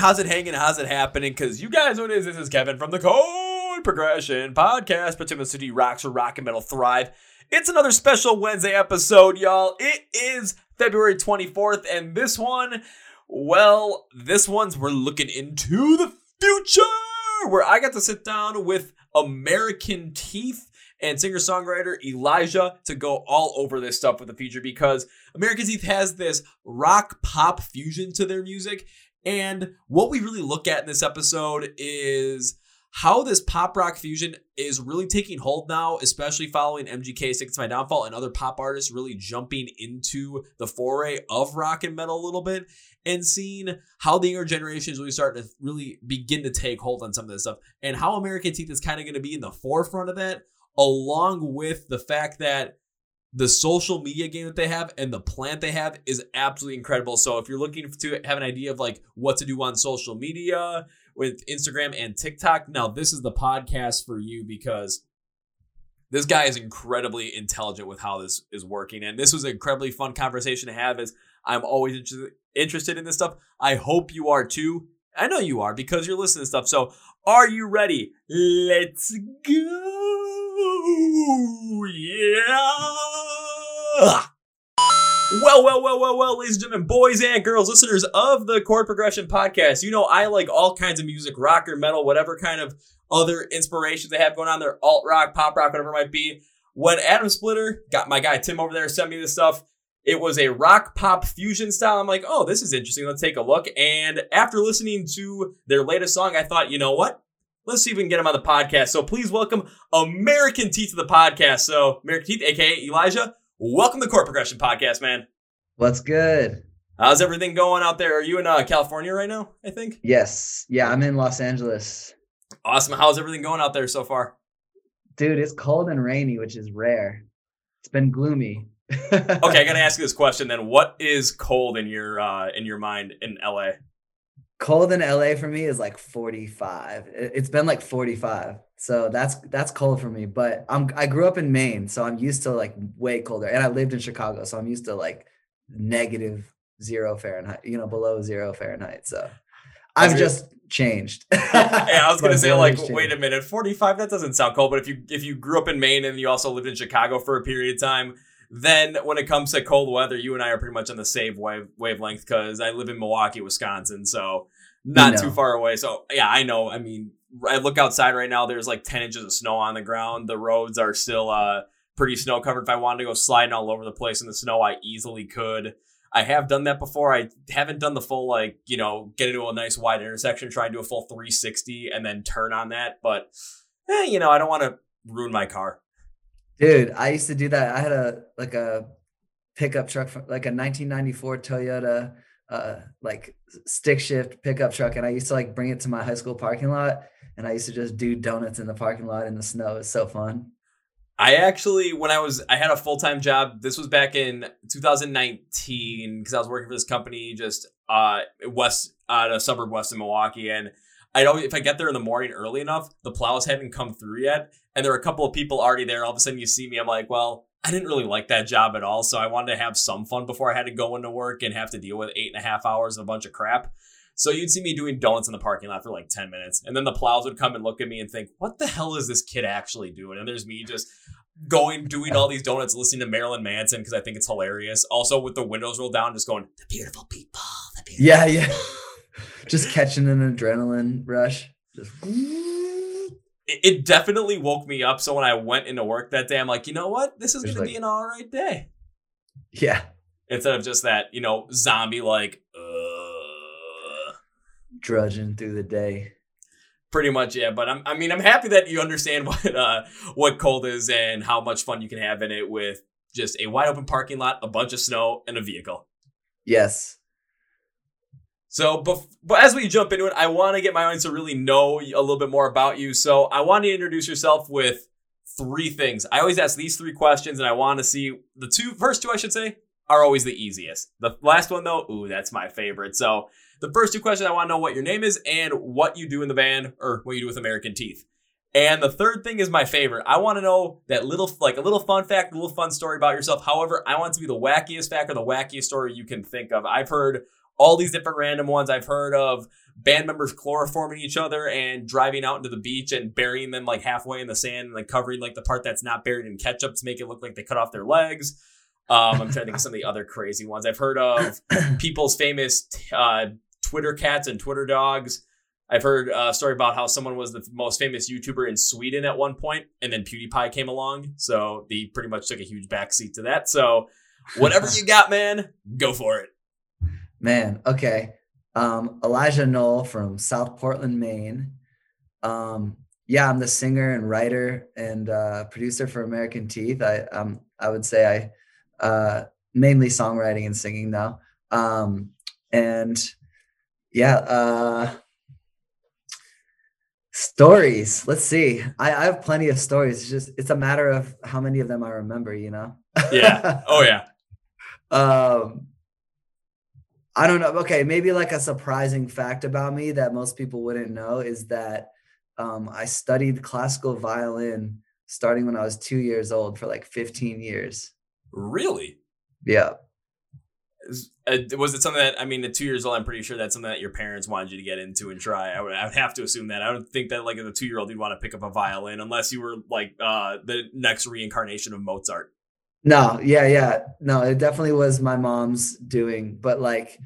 How's it hanging? How's it happening? Because you guys know what it is. This is Kevin from the Chord Progression Podcast. But City rocks or rock and metal thrive. It's another special Wednesday episode, y'all. It is February 24th, and this one, well, this one's we're looking into the future, where I got to sit down with American Teeth and singer songwriter Elijah to go all over this stuff with the future because American Teeth has this rock pop fusion to their music. And what we really look at in this episode is how this pop rock fusion is really taking hold now, especially following MGK Six My Downfall and other pop artists really jumping into the foray of rock and metal a little bit and seeing how the younger generation is really starting to really begin to take hold on some of this stuff and how American Teeth is kind of going to be in the forefront of that, along with the fact that the social media game that they have and the plant they have is absolutely incredible. So if you're looking to have an idea of like what to do on social media with Instagram and TikTok, now this is the podcast for you because this guy is incredibly intelligent with how this is working. And this was an incredibly fun conversation to have as I'm always interested interested in this stuff. I hope you are too. I know you are because you're listening to stuff. So are you ready? Let's go. Yeah. Well, well, well, well, well, ladies and gentlemen, boys and girls, listeners of the Chord Progression Podcast. You know, I like all kinds of music, rock or metal, whatever kind of other inspirations they have going on there, alt rock, pop rock, whatever it might be. When Adam Splitter got my guy Tim over there sent me this stuff, it was a rock pop fusion style. I'm like, oh, this is interesting. Let's take a look. And after listening to their latest song, I thought, you know what? Let's see if we can get him on the podcast. So please welcome American Teeth to the podcast. So American Teeth, aka Elijah, welcome to the Chord Progression Podcast, man. What's good? How's everything going out there? Are you in uh, California right now? I think. Yes. Yeah, I'm in Los Angeles. Awesome. How's everything going out there so far? Dude, it's cold and rainy, which is rare. It's been gloomy. okay, I gotta ask you this question then. What is cold in your uh, in your mind in LA? Cold in LA for me is like 45. It's been like 45. So that's that's cold for me. But I'm I grew up in Maine, so I'm used to like way colder. And I lived in Chicago, so I'm used to like negative zero Fahrenheit, you know, below zero Fahrenheit. So I've just changed. yeah, I was gonna say like, changed. wait a minute, 45, that doesn't sound cold. But if you if you grew up in Maine and you also lived in Chicago for a period of time, then when it comes to cold weather, you and I are pretty much on the same wave wavelength because I live in Milwaukee, Wisconsin, so not too far away. So yeah, I know. I mean, I look outside right now. There's like 10 inches of snow on the ground. The roads are still uh, pretty snow covered. If I wanted to go sliding all over the place in the snow, I easily could. I have done that before. I haven't done the full like you know get into a nice wide intersection, try and do a full 360 and then turn on that. But eh, you know, I don't want to ruin my car. Dude, I used to do that. I had a like a pickup truck, like a 1994 Toyota, uh, like stick shift pickup truck, and I used to like bring it to my high school parking lot, and I used to just do donuts in the parking lot in the snow. It's so fun. I actually, when I was, I had a full time job. This was back in 2019 because I was working for this company just uh west, uh, a suburb west of Milwaukee, and I'd always, if I get there in the morning early enough, the plows haven't come through yet, and there are a couple of people already there. All of a sudden, you see me. I'm like, well, I didn't really like that job at all, so I wanted to have some fun before I had to go into work and have to deal with eight and a half hours of a bunch of crap. So you'd see me doing donuts in the parking lot for like 10 minutes. And then the plows would come and look at me and think, what the hell is this kid actually doing? And there's me just going, doing all these donuts, listening to Marilyn Manson because I think it's hilarious. Also with the windows rolled down, just going, the beautiful people. The beautiful yeah, yeah. Just catching an adrenaline rush. Just it, definitely woke me up. So when I went into work that day, I'm like, you know what? This is going like, to be an all right day. Yeah. Instead of just that, you know, zombie like, uh, drudging through the day. Pretty much, yeah. But I'm, I mean, I'm happy that you understand what uh, what cold is and how much fun you can have in it with just a wide open parking lot, a bunch of snow, and a vehicle. Yes. So, but, as we jump into it, I want to get my audience to really know a little bit more about you. So, I want to introduce yourself with three things. I always ask these three questions, and I want to see the two first two, I should say, are always the easiest. The last one, though, ooh, that's my favorite. So, the first two questions, I want to know what your name is and what you do in the band or what you do with American Teeth. And the third thing is my favorite. I want to know that little, like a little fun fact, a little fun story about yourself. However, I want to be the wackiest fact or the wackiest story you can think of. I've heard all these different random ones. I've heard of band members chloroforming each other and driving out into the beach and burying them like halfway in the sand and like covering like the part that's not buried in ketchup to make it look like they cut off their legs. Um, I'm trying to think of some of the other crazy ones. I've heard of people's famous uh, Twitter cats and Twitter dogs. I've heard a story about how someone was the most famous YouTuber in Sweden at one point, and then PewDiePie came along, so he pretty much took a huge backseat to that. So, whatever you got, man, go for it. Man, okay. Um, Elijah Knoll from South Portland, Maine. Um, yeah, I'm the singer and writer and uh, producer for American Teeth. I um, I would say I uh, mainly songwriting and singing now. Um, and yeah, uh, stories. Let's see. I, I have plenty of stories. It's just it's a matter of how many of them I remember. You know. Yeah. Oh yeah. um I don't know. Okay, maybe like a surprising fact about me that most people wouldn't know is that um, I studied classical violin starting when I was two years old for like 15 years. Really? Yeah. Uh, Was it something that I mean, at two years old, I'm pretty sure that's something that your parents wanted you to get into and try. I would, I would have to assume that. I don't think that like as a two year old you'd want to pick up a violin unless you were like uh, the next reincarnation of Mozart. No, yeah, yeah. No, it definitely was my mom's doing. But like,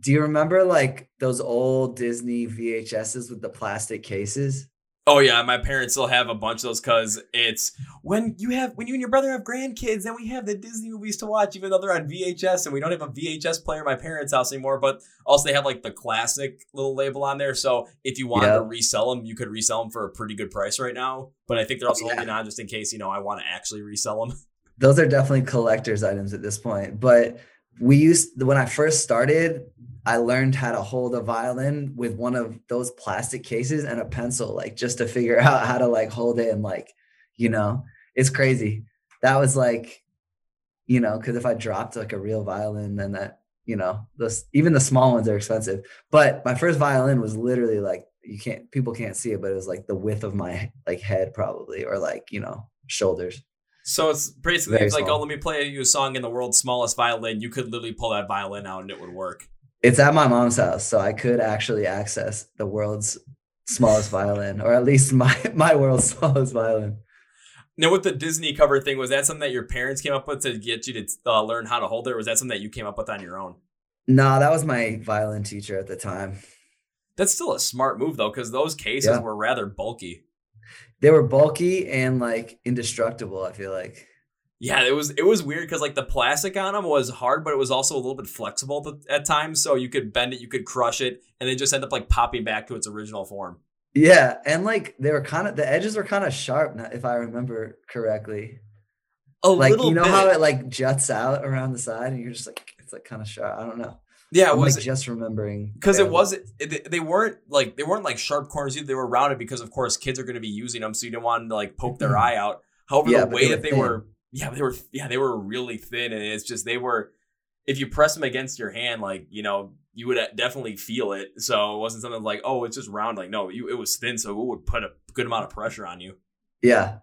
do you remember like those old Disney VHSs with the plastic cases? Oh yeah, my parents still have a bunch of those because it's when you have when you and your brother have grandkids, then we have the Disney movies to watch, even though they're on VHS, and we don't have a VHS player at my parents' house anymore. But also they have like the classic little label on there, so if you wanted Yeah. to resell them, you could resell them for a pretty good price right now. But I think they're oh, also Oh, yeah. holding on just in case you know I want to actually resell them. Those are definitely collector's items at this point. But we used when I first started, I learned how to hold a violin with one of those plastic cases and a pencil, like just to figure out how to like hold it and like, you know, it's crazy. That was like, you know, because if I dropped like a real violin, then that, you know, those even the small ones are expensive. But my first violin was literally like you can't people can't see it, but it was like the width of my like head probably, or like, you know, shoulders. So it's basically it's like, oh, let me play you a song in the world's smallest violin. You could literally pull that violin out and it would work. It's at my mom's house, so I could actually access the world's smallest violin, or at least my my world's smallest violin. Now, with the Disney cover thing, was that something that your parents came up with to get you to uh, learn how to hold it, or was that something that you came up with on your own? No, that was my violin teacher at the time. That's still a smart move though, because those cases Yeah. were rather bulky. They were bulky and like indestructible. I feel like. Yeah, it was it was weird because like the plastic on them was hard, but it was also a little bit flexible th- at times. So you could bend it, you could crush it, and they just end up like popping back to its original form. Yeah, and like they were kind of the edges were kind of sharp, if I remember correctly. A Like little you know bit. how it like juts out around the side, and you're just like it's like kind of sharp. I don't know. Yeah, it I'm was like just remembering because it wasn't it, they weren't like they weren't like sharp corners either. They were rounded because of course kids are going to be using them, so you didn't want them to like poke their eye out. However, Mm-hmm. Yeah, the way they that they thin. were, yeah, they were, yeah, they were really thin, and it's just they were. If you press them against your hand, like you know, you would definitely feel it. So it wasn't something like, oh, it's just round. Like no, you it was thin, so it would put a good amount of pressure on you. Yeah,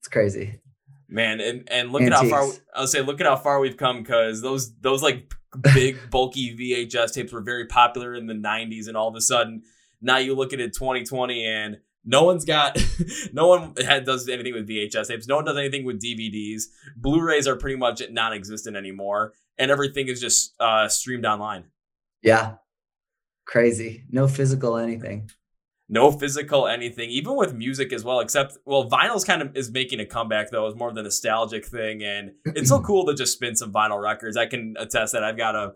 it's crazy. Man, and and look at how far I'll say look at how far we've come because those those like big bulky VHS tapes were very popular in the 90s and all of a sudden now you look at it 2020 and no one's got no one does anything with VHS tapes. No one does anything with DVDs. Blu-rays are pretty much non-existent anymore and everything is just uh streamed online. Yeah, crazy. No physical anything. No physical anything, even with music as well. Except, well, vinyl's kind of is making a comeback though. It's more of the nostalgic thing, and it's so cool to just spin some vinyl records. I can attest that I've got a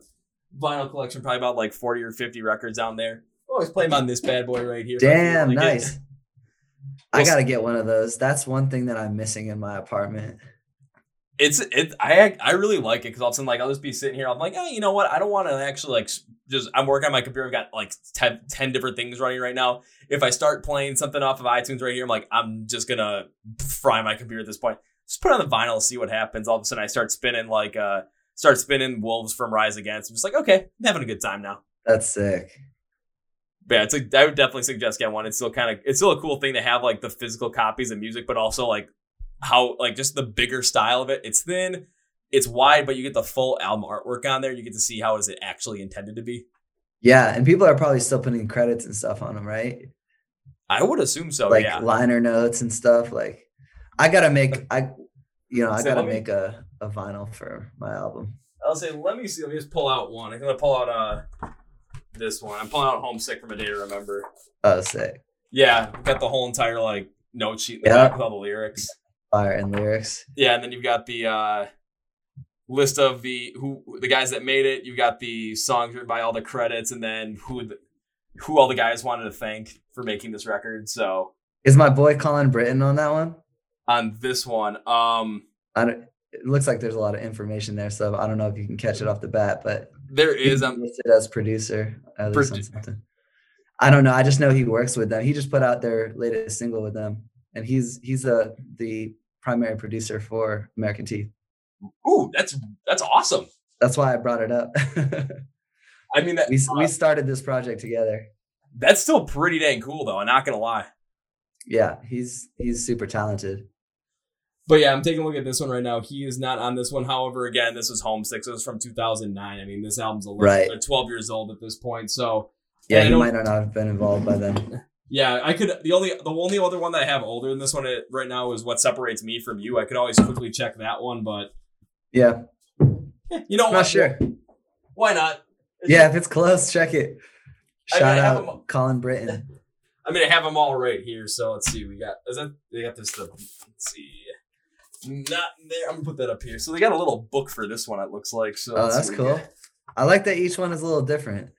vinyl collection, probably about like forty or fifty records down there. Always play them on this bad boy right here. if I feel Damn, it. nice. I gotta get one of those. That's one thing that I'm missing in my apartment. It's it. I I really like it because all of a sudden, like, I'll just be sitting here. I'm like, oh, you know what? I don't want to actually like just. I'm working on my computer. I've got like 10, 10 different things running right now. If I start playing something off of iTunes right here, I'm like, I'm just gonna fry my computer at this point. Just put on the vinyl, see what happens. All of a sudden, I start spinning like uh, start spinning Wolves from Rise Against. I'm just like, okay, I'm having a good time now. That's sick. But yeah, it's a, I would definitely suggest get one. It's still kind of it's still a cool thing to have like the physical copies of music, but also like how like just the bigger style of it. It's thin, it's wide, but you get the full album artwork on there. You get to see how is it actually intended to be. Yeah, and people are probably still putting credits and stuff on them, right? I would assume so. like yeah. liner notes and stuff. Like I gotta make I you know, I Say, gotta me- make a, a vinyl for my album. I'll say, let me see. Let me just pull out one. I'm gonna pull out uh this one. I'm pulling out "Homesick" from a Day to Remember. Oh sick. Yeah, got the whole entire like note sheet in the Yeah. back with all the lyrics. And lyrics. Yeah, and then you've got the uh list of the who the guys that made it. You've got the songs written by all the credits, and then who the, who all the guys wanted to thank for making this record. So Is my boy Colin Brittain on that one? on this one, um, I don't it looks like there's a lot of information there, so I don't know if you can catch it off the bat, but there is is um listed as producer at least on something. I don't know. I just know he works with them. He just put out their latest single with them, and he's he's the the primary producer for American Teeth. ooh, that's that's awesome. That's why I brought it up. I mean that we uh, we started this project together. that's still pretty dang cool though. I'm not gonna lie. Yeah, he's he's super talented. But yeah, I'm taking a look at this one right now. He is not on this one. However, again, this was Homesick. So it was from 2009. I mean, this album's 11, Right. 12 years old at this point. So Yeah, don't- might not have been involved by then. yeah, I could. The only the only other one that I have older than this one uh, right now is what separates me from you. I could always quickly check that one, but Yeah, eh, you know I'm not sure. Why not? It's Yeah, if it's close, check it. Shout I out Colin Brittain. I mean, I have them all right here. So let's see. We got is that they got this. Let's see. Not there. I'm gonna put that up here. So they got a little book for this one. It looks like. So Oh, that's see what we cool. I like that each one is a little different.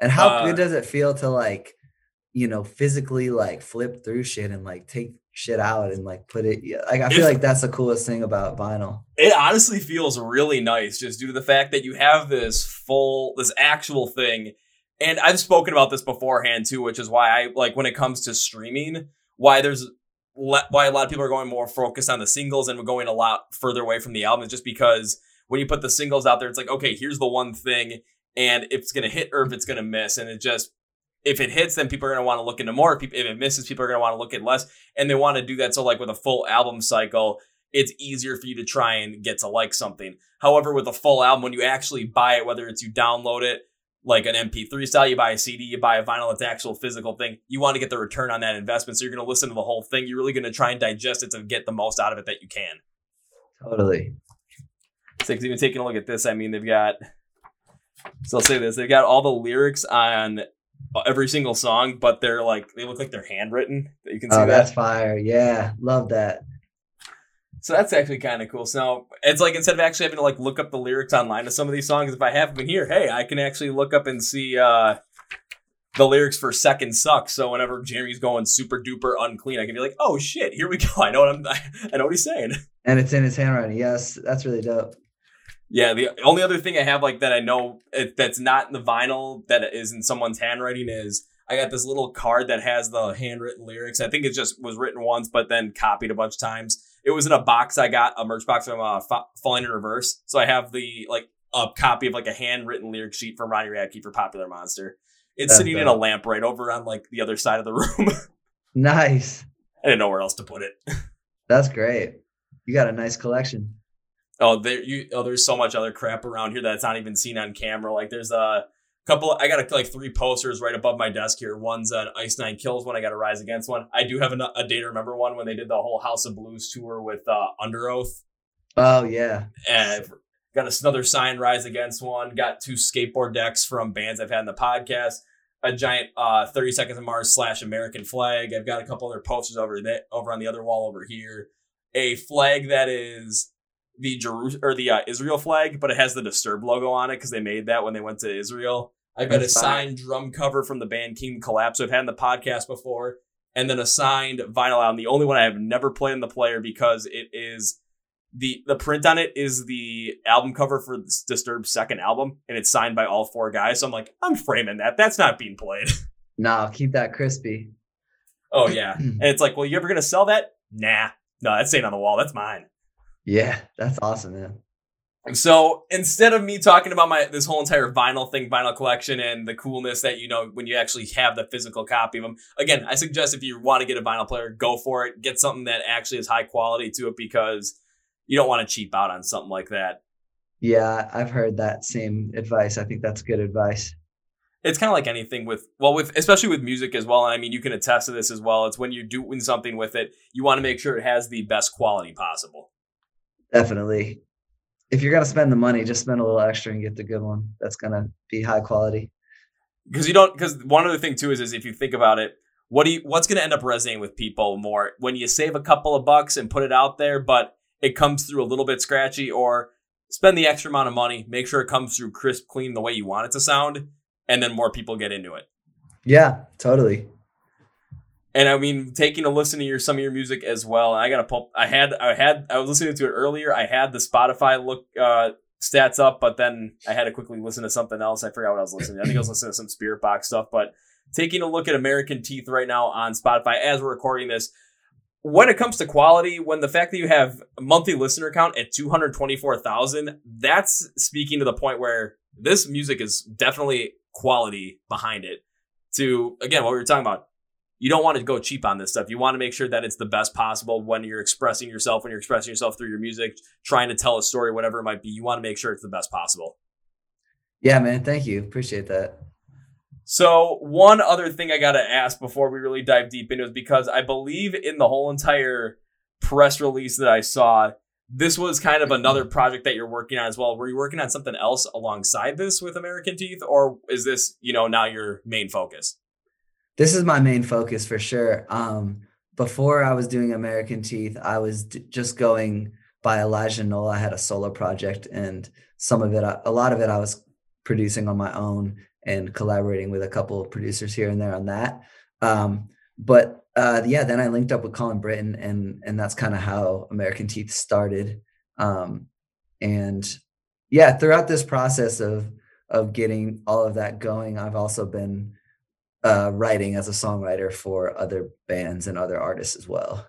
And how Uh, good does it feel to like, you know, physically like flip through shit and like take shit out and like put it like I feel like that's the coolest thing about vinyl. It honestly feels really nice just due to the fact that you have this full, this actual thing. And I've spoken about this beforehand too, which is why I like when it comes to streaming, why there's le- why a lot of people are going more focused on the singles and we're going a lot further away from the albums just because when you put the singles out there, it's like, okay, here's the one thing, and if it's gonna hit or if it's gonna miss, and it just if it hits, then people are gonna want to look into more. If peop- if it misses, people are gonna want to look at less, and they want to do that. So like with a full album cycle, it's easier for you to try and get to like something. However, with a full album, when you actually buy it, whether it's you download it like an MP3 style, you buy a CD, you buy a vinyl, it's an actual physical thing. You want to get the return on that investment. So you're going to listen to the whole thing. You're really going to try and digest it to get the most out of it that you can. Totally. So even taking a look at this, I mean, they've got, so I'll say this, they've got all the lyrics on every single song, but they're like, they look like they're handwritten. You can see Oh, that. that's fire. Yeah, love that. So that's actually kind of cool. So now it's like instead of actually having to like look up the lyrics online to some of these songs, if I have them in here, hey, I can actually look up and see uh the lyrics for "Second Suck." So whenever Jeremy's going super duper unclean, I can be like, "Oh shit, here we go. I know what I'm. I know what he's saying." And it's in his handwriting. Yes, that's really dope. Yeah. The only other thing I have like that I know it, that's not in the vinyl that is in someone's handwriting is I got this little card that has the handwritten lyrics. I think it just was written once, but then copied a bunch of times. It was in a box I got, a merch box from uh, Fa- Falling in Reverse. So I have the like a copy of like a handwritten lyric sheet from Ronnie Radke for Popular Monster. It's That's sitting in a lamp right over on like the other side of the room. Nice. I didn't know where else to put it. That's great. You got a nice collection. Oh, there you. Oh, there's so much other crap around here that's not even seen on camera. Like there's a couple. I got like three posters right above my desk here. One's an Ice Nine Kills one. I got a Rise Against one. I do have a, a Day to Remember one when they did the whole House of Blues tour with uh, Underoath. Oh yeah. And got another sign Rise Against one. Got two skateboard decks from bands I've had in the podcast. A giant uh, 30 Seconds of Mars slash American flag. I've got a couple other posters over that over on the other wall over here. A flag that is the Jeru- or the uh, Israel flag, but it has the Disturb logo on it because they made that when they went to Israel. I've got a signed drum cover from the band King Collapse. I've had in the podcast before, and then a signed vinyl album. The only one I have never played in the player because it is the the print on it is the album cover for this Disturbed second album, and it's signed by all four guys. So I'm like, I'm framing that. That's not being played. No, keep that crispy. oh yeah, and it's like, well, you ever gonna sell that? Nah, no, that's staying on the wall. That's mine. Yeah, that's awesome, man. So instead of me talking about my this whole entire vinyl thing, vinyl collection, and the coolness that you know when you actually have the physical copy of them, again, I suggest if you want to get a vinyl player, go for it. Get something that actually is high quality to it because you don't want to cheap out on something like that. Yeah, I've heard that same advice. I think that's good advice. it's kind of like anything with well with especially with music as well and i mean you can attest to this as well it's when you're doing something with it you want to make sure it has the best quality possible definitely if you're gonna spend the money just spend a little extra and get the good one that's gonna be high quality because you don't because one other thing too is is if you think about it what do you what's going to end up resonating with people more when you save a couple of bucks and put it out there but it comes through a little bit scratchy or spend the extra amount of money make sure it comes through crisp clean the way you want it to sound and then more people get into it. Yeah, totally. And I mean, taking a listen to your some of your music as well. I got to pull. I had I had I was listening to it earlier. I had the Spotify look uh, stats up, but then I had to quickly listen to something else. I forgot what I was listening. to. I think I was listening to some Spiritbox stuff. But taking a look at American Teeth right now on Spotify as we're recording this. When it comes to quality, when the fact that you have a monthly listener count at 224,000, that's speaking to the point where this music is definitely quality behind it to again what we were talking about you don't want to go cheap on this stuff. You want to make sure that it's the best possible when you're expressing yourself when you're expressing yourself through your music trying to tell a story whatever it might be. You want to make sure it's the best possible. Yeah man. Thank you. Appreciate that. So one other thing i gotta ask before we really dive deep into it is because i believe in the whole entire press release that i saw this was kind of another project that you're working on as well. Were you working on something else alongside this with American Teeth, or is this, you know, now your main focus? This is my main focus for sure. Um, before I was doing American Teeth, I was d- just going by Elijah Knoll. I had a solo project, and some of it, a lot of it, I was producing on my own and collaborating with a couple of producers here and there on that. Um, but uh, yeah, then I linked up with Colin Brittain, and and that's kind of how American Teeth started. Um, and yeah, throughout this process of of getting all of that going, I've also been uh, writing as a songwriter for other bands and other artists as well.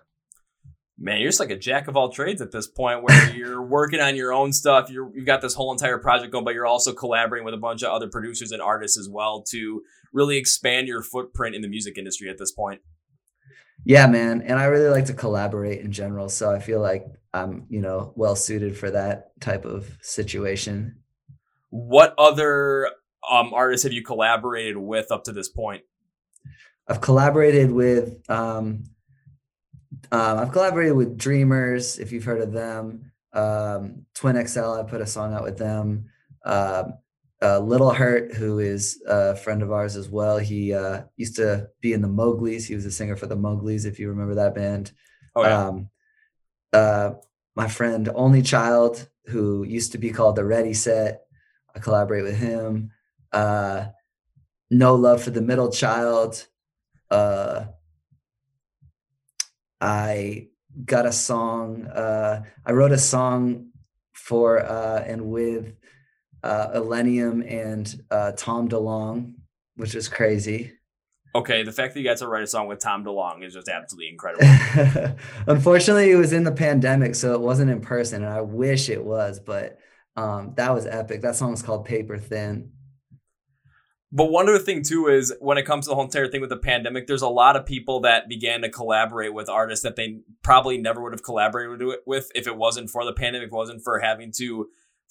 Man, you're just like a jack of all trades at this point, where you're working on your own stuff. You're, you've got this whole entire project going, but you're also collaborating with a bunch of other producers and artists as well to really expand your footprint in the music industry at this point. Yeah, man. And I really like to collaborate in general. So I feel like I'm, you know, well suited for that type of situation. What other um, artists have you collaborated with up to this point? I've collaborated with um, um, I've collaborated with Dreamers, if you've heard of them. Um, Twin XL, I put a song out with them. Um, uh, Little Hurt, who is a friend of ours as well. He uh, used to be in the Mowgli's. He was a singer for the Mowgli's, if you remember that band. Oh, yeah. Um, uh, my friend Only Child, who used to be called the Ready Set. I collaborate with him. Uh, no Love for the Middle Child. Uh, I got a song. Uh, I wrote a song for uh, and with uh, Illenium and uh, Tom DeLonge, which is crazy. Okay, the fact that you got to write a song with Tom DeLonge is just absolutely incredible. Unfortunately, it was in the pandemic, so it wasn't in person, and I wish it was, but um, that was epic. That song is called Paper Thin. But one other thing too is when it comes to the whole entire thing with the pandemic, there's a lot of people that began to collaborate with artists that they probably never would have collaborated with if it wasn't for the pandemic, wasn't for having to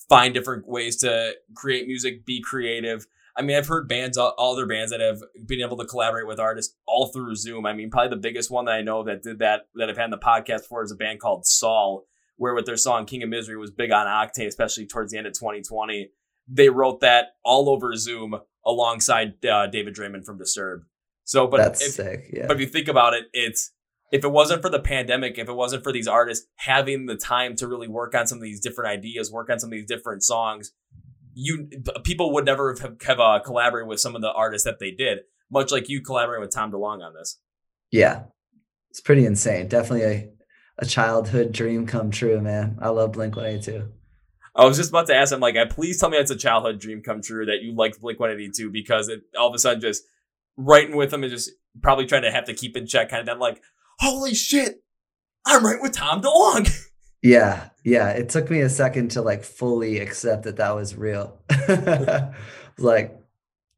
find different ways to create music, be creative. I mean, I've heard bands, all other bands that have been able to collaborate with artists all through Zoom. I mean, probably the biggest one that I know that did that that I've had in the podcast before is a band called Saul, where with their song King of Misery was big on Octane, especially towards the end of 2020. They wrote that all over Zoom alongside uh, David Draiman from Disturbed. So, but that's if, sick. Yeah. But if you think about it, it's if it wasn't for the pandemic, if it wasn't for these artists having the time to really work on some of these different ideas, work on some of these different songs, you people would never have, have uh, collaborated with some of the artists that they did. Much like you collaborating with Tom DeLonge on this. Yeah, it's pretty insane. Definitely a a childhood dream come true, man. I love Blink One Eighty Two. I was just about to ask him, like, please tell me it's a childhood dream come true that you like Blink One Eighty Two because it all of a sudden just writing with him and just probably trying to have to keep in check kind of like holy shit, I'm right with Tom DeLonge. Yeah, yeah. It took me a second to like fully accept that that was real. Like,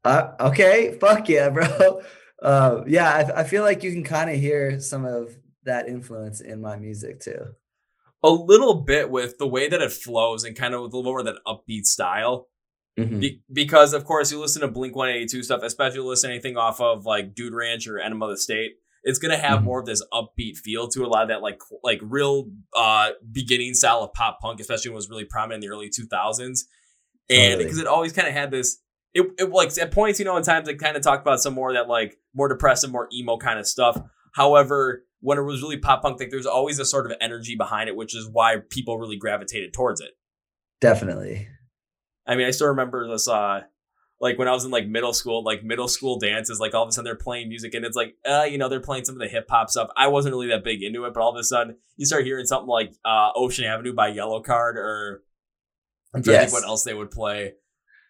uh, okay, fuck yeah, bro. Uh, yeah, I, I feel like you can kind of hear some of that influence in my music too. A little bit with the way that it flows and kind of with a little more of that upbeat style. Mhm. Be- because of course you listen to Blink 182 stuff, especially listen to anything off of like Dude Ranch or Enema of the State, it's gonna have Mhm. more of this upbeat feel to a lot of that like like real uh beginning style of pop punk, especially when it was really prominent in the early 2000s. And Totally. because it always kind of had this it, it like at points, you know, in times it kind of talked about some more of that like more depressive, more emo kind of stuff. However, when it was really pop punk, like there's always a sort of energy behind it, which is why people really gravitated towards it. Definitely. I mean, I still remember this, uh, like when I was in like middle school, like middle school dances, like all of a sudden they're playing music and it's like, uh, you know, they're playing some of the hip hop stuff. I wasn't really that big into it, but all of a sudden you start hearing something like uh, Ocean Avenue by Yellowcard or I'm trying to think what else they would play.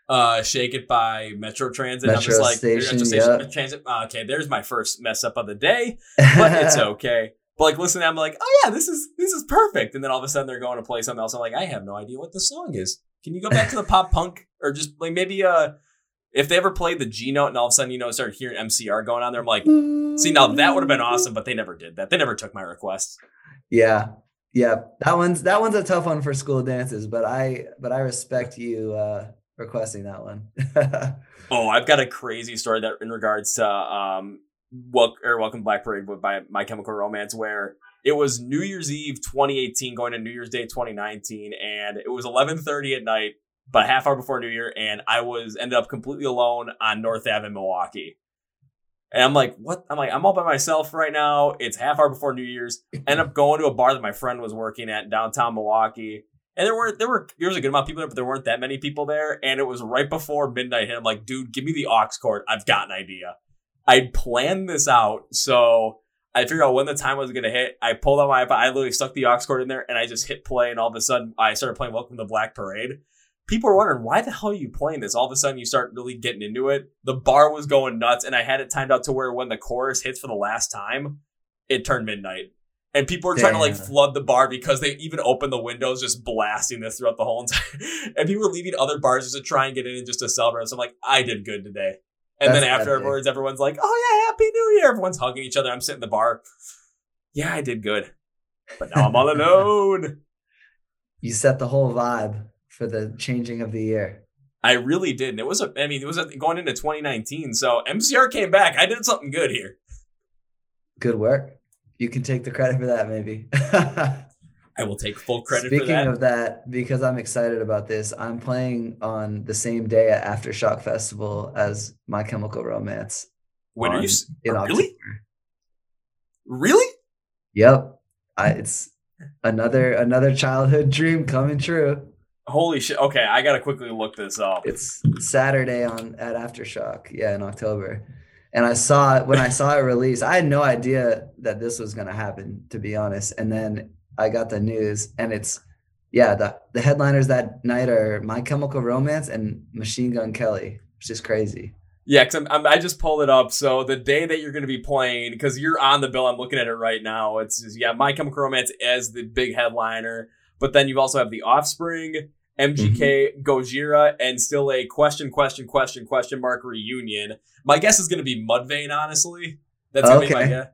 Uh, Shake It by Metro Transit. I'm Metro just like, Station, Metro yeah. Transit. Uh, okay, there's my first mess up of the day but it's okay. But like listening, I'm like, oh yeah, this is this is perfect. And then all of a sudden they're going to play something else. I'm like, I have no idea what the song is. Can you go back to the pop punk or just like maybe uh if they ever played the G note and all of a sudden you know started hearing MCR going on there, I'm like, see now that would have been awesome, but they never did that. They never took my request. Yeah. Yeah. That one's that one's a tough one for school dances, but I but I respect you uh requesting that one. Oh, I've got a crazy story that in regards to um or Welcome Black Parade by My Chemical Romance where it was New Year's Eve 2018 going to New Year's Day 2019 and it was 11:30 at night but half hour before New Year and I was ended up completely alone on North Ave in Milwaukee. And I'm like, what? I'm like, I'm all by myself right now. It's half hour before New Year's. End up going to a bar that my friend was working at downtown Milwaukee. And there were there were there was a good amount of people there, but there weren't that many people there. And it was right before midnight hit. I'm like, dude, give me the aux cord. I've got an idea. I planned this out, so I figured out when the time was gonna hit. I pulled out my iPod. I literally stuck the aux cord in there, and I just hit play. And all of a sudden, I started playing Welcome to Black Parade. People were wondering why the hell are you playing this. All of a sudden, you start really getting into it. The bar was going nuts, and I had it timed out to where when the chorus hits for the last time, it turned midnight. And people were trying to like flood the bar because they even opened the windows, just blasting this throughout the whole entire. and people were leaving other bars just to try and get in and just to celebrate. So I'm like, I did good today. And then That's epic. afterwards, everyone's like, "Oh yeah, happy New Year!" Everyone's hugging each other. I'm sitting in the bar. Yeah, I did good, but now I'm all alone. you set the whole vibe for the changing of the year. I really did. And it was a. I mean, it was a, going into 2019. So MCR came back. I did something good here. Good work. You can take the credit for that, maybe. I will take full credit Speaking for that. of that, because I'm excited about this, I'm playing on the same day at Aftershock Festival as My Chemical Romance. when are you? in Really? October. Really? Yep. I, it's another another childhood dream coming true. Holy shit! Okay, I gotta quickly look this up. It's Saturday on at Aftershock, yeah, in October. And I saw it when I saw it release. I had no idea that this was gonna happen, to be honest. And then I got the news, and it's yeah, the the headliners that night are My Chemical Romance and Machine Gun Kelly, which is crazy. Yeah, because I'm, I'm, I just pulled it up. So the day that you're going to be playing, because you're on the bill, I'm looking at it right now. It's yeah, My Chemical Romance as the big headliner, but then you also have the Offspring, MGK, Gojira, and still a question, question, question, question mark reunion. My guess is going to be Mudvayne, honestly. That's going to be my Okay. guess.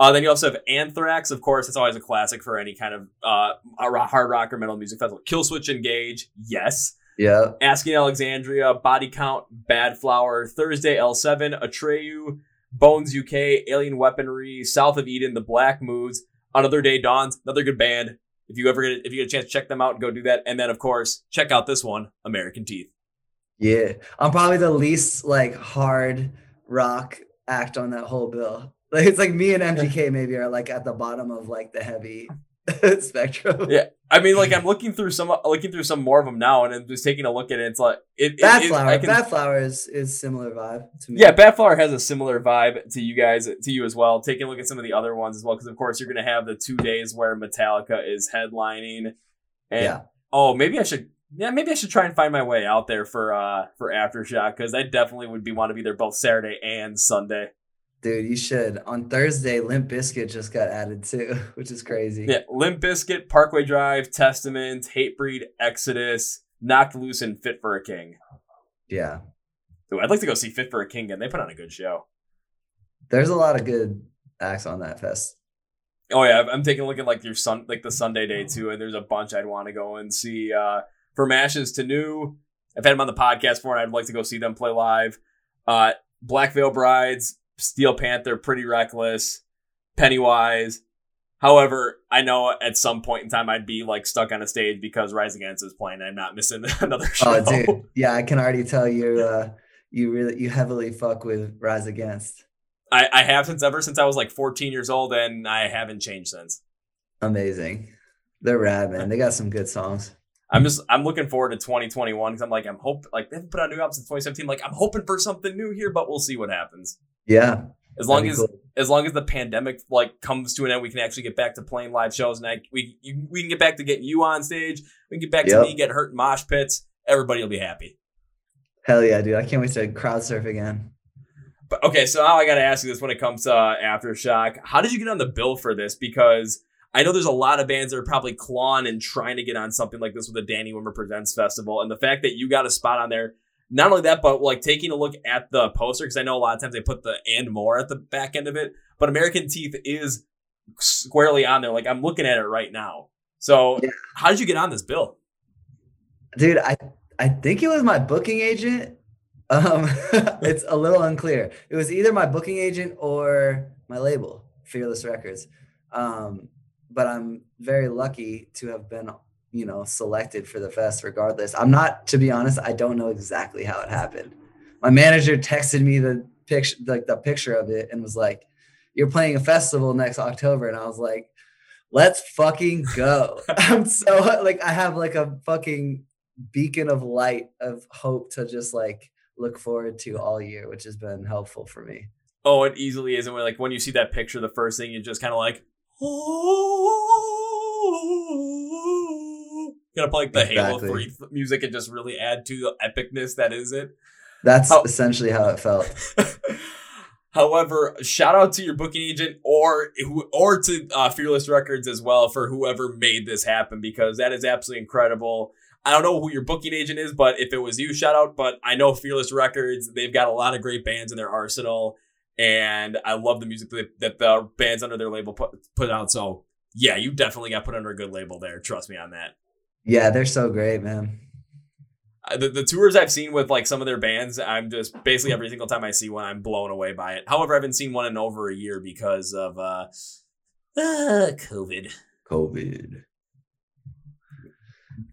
Uh, then you also have Anthrax, of course. It's always a classic for any kind of uh, hard rock or metal music festival. Killswitch Engage, yes. Yeah. Asking Alexandria, Body Count, Badflower, Thursday L7, Atreyu, Bones UK, Alien Weaponry, South of Eden, The Black Moods, Another Day Dawns, another good band. If you ever get if you get a chance to check them out, go do that. And then of course, check out this one, American Teeth. Yeah. I'm probably the least like hard rock act on that whole bill. Like it's like me and MGK maybe are like at the bottom of like the heavy spectrum. Yeah. I mean, like I'm looking through some looking through some more of them now, and I'm just taking a look at it. It's like it. Badflower. Bad flower is is similar vibe to me. Yeah, Badflower has a similar vibe to you guys, to you as well. Taking a look at some of the other ones as well, because of course you're going to have the two days where Metallica is headlining, and Yeah. oh, maybe I should, yeah, maybe I should try and find my way out there for uh for aftershock because I definitely would be want to be there both Saturday and Sunday. Dude, you should. On Thursday, Limp Bizkit just got added too, which is crazy. Yeah, Limp Bizkit, Parkway Drive, Testament, Hatebreed, Exodus, Knocked Loose, and Fit for a King. Yeah. Ooh, I'd like to go see Fit for a King, and they put on a good show. There's a lot of good acts on that fest. Oh yeah, I'm- I'm taking a look at like your sun, like the Sunday day too, and there's a bunch I'd want to go and see. Uh, from Ashes to New, I've had them on the podcast before, and I'd like to go see them play live. Uh, Black Veil Brides, Steel Panther, Pretty Reckless, Pennywise. However, I know at some point in time I'd be like stuck on a stage because Rise Against is playing. And I'm not missing another show. Oh, dude, yeah, I can already tell you, uh, you really, you heavily fuck with Rise Against. I, I have since ever since I was like 14 years old, and I haven't changed since. Amazing, they're rad, man. They got some good songs. I'm just I'm looking forward to 2021 because I'm like I'm hope like they haven't put out new albums since 2017. Like I'm hoping for something new here, but we'll see what happens. Yeah, as long as cool. as long as the pandemic like comes to an end, we can actually get back to playing live shows, and I, we you, we can get back to getting you on stage. We can get back yep. to me get hurt in mosh pits. Everybody will be happy. Hell yeah, dude! I can't wait to crowd surf again. But okay, so now I got to ask you this when it comes to uh, aftershock. How did you get on the bill for this? Because I know there's a lot of bands that are probably clawing and trying to get on something like this with the Danny Wimmer Presents Festival. And the fact that you got a spot on there, not only that, but like taking a look at the poster, because I know a lot of times they put the and more at the back end of it, but American Teeth is squarely on there. Like I'm looking at it right now. So yeah. how did you get on this bill? Dude, I I think it was my booking agent. Um it's a little unclear. It was either my booking agent or my label, Fearless Records. Um but I'm very lucky to have been, you know, selected for the fest regardless. I'm not, to be honest, I don't know exactly how it happened. My manager texted me the picture, like the picture of it, and was like, "You're playing a festival next October," and I was like, "Let's fucking go!" I'm so like, I have like a fucking beacon of light of hope to just like look forward to all year, which has been helpful for me. Oh, it easily is. And like when you see that picture, the first thing you just kind of like, oh. Gonna play like the exactly. Halo 3 music and just really add to the epicness that is it. That's how- essentially how it felt. However, shout out to your booking agent or or to uh, Fearless Records as well for whoever made this happen because that is absolutely incredible. I don't know who your booking agent is, but if it was you, shout out. But I know Fearless Records; they've got a lot of great bands in their arsenal, and I love the music that, that the bands under their label put, put out. So yeah, you definitely got put under a good label there. Trust me on that. Yeah, they're so great, man. The, the tours I've seen with like some of their bands, I'm just basically every single time I see one, I'm blown away by it. However, I haven't seen one in over a year because of uh, uh COVID. COVID.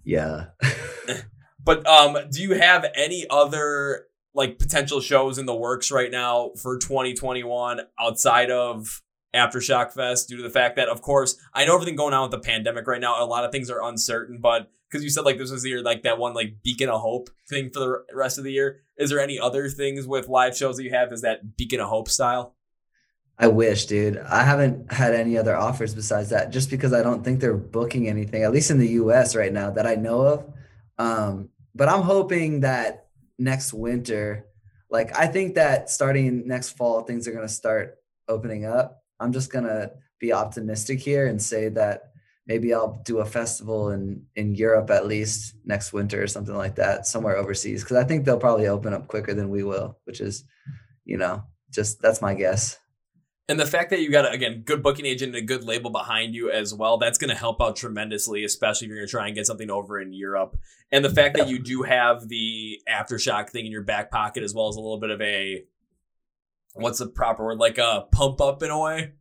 Yeah. but um, do you have any other like potential shows in the works right now for 2021 outside of Aftershock Fest due to the fact that, of course, I know everything going on with the pandemic right now. A lot of things are uncertain, but because you said like this was the year, like that one like beacon of hope thing for the rest of the year. Is there any other things with live shows that you have? Is that beacon of hope style? I wish, dude. I haven't had any other offers besides that, just because I don't think they're booking anything, at least in the U.S. right now that I know of. Um, but I'm hoping that next winter, like I think that starting next fall, things are gonna start opening up I'm just gonna be optimistic here and say that maybe I'll do a festival in in Europe at least next winter or something like that, somewhere overseas, because I think they'll probably open up quicker than we will, which is, you know, just that's my guess. And the fact that you got again good booking agent and a good label behind you as well, that's going to help out tremendously, especially if you're going to try and get something over in Europe. And the fact that you do have the aftershock thing in your back pocket as well as a little bit of a what's the proper word like a pump up in a way.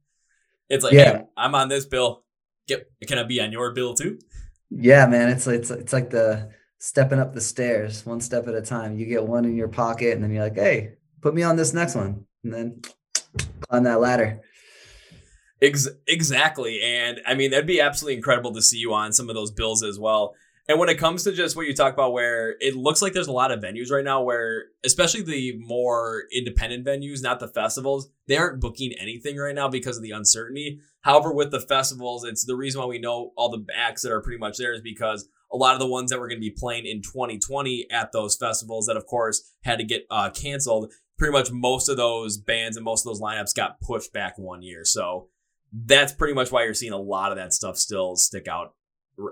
It's like, yeah, hey, I'm on this bill. Get can I be on your bill too? Yeah, man. It's it's it's like the stepping up the stairs one step at a time. You get one in your pocket, and then you're like, hey, put me on this next one, and then climb that ladder. Ex- exactly, and I mean that'd be absolutely incredible to see you on some of those bills as well. And when it comes to just what you talk about, where it looks like there's a lot of venues right now where, especially the more independent venues, not the festivals, they aren't booking anything right now because of the uncertainty. However, with the festivals, it's the reason why we know all the acts that are pretty much there is because a lot of the ones that were going to be playing in 2020 at those festivals that, of course, had to get uh, canceled, pretty much most of those bands and most of those lineups got pushed back one year. So that's pretty much why you're seeing a lot of that stuff still stick out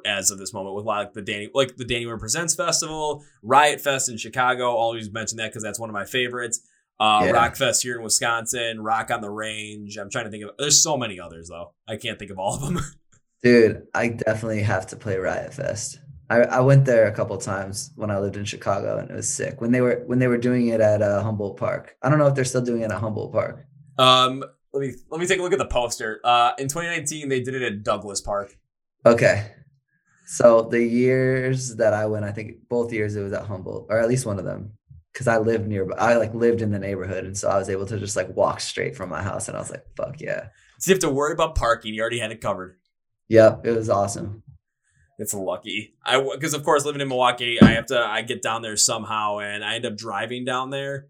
as of this moment with like the Danny like the Danny Wimmer Presents Festival, Riot Fest in Chicago. Always mention that because that's one of my favorites. Uh, yeah. Rock Fest here in Wisconsin, Rock on the Range. I'm trying to think of. There's so many others though. I can't think of all of them. Dude, I definitely have to play Riot Fest. I, I went there a couple times when I lived in Chicago, and it was sick when they were when they were doing it at uh, Humboldt Park. I don't know if they're still doing it at Humboldt Park. Um, let me let me take a look at the poster. Uh, in 2019, they did it at Douglas Park. Okay, so the years that I went, I think both years it was at Humboldt, or at least one of them, because I lived nearby. I like lived in the neighborhood, and so I was able to just like walk straight from my house, and I was like, "Fuck yeah!" So you have to worry about parking. You already had it covered. Yep, it was awesome. It's lucky. I because of course living in Milwaukee, I have to I get down there somehow, and I end up driving down there.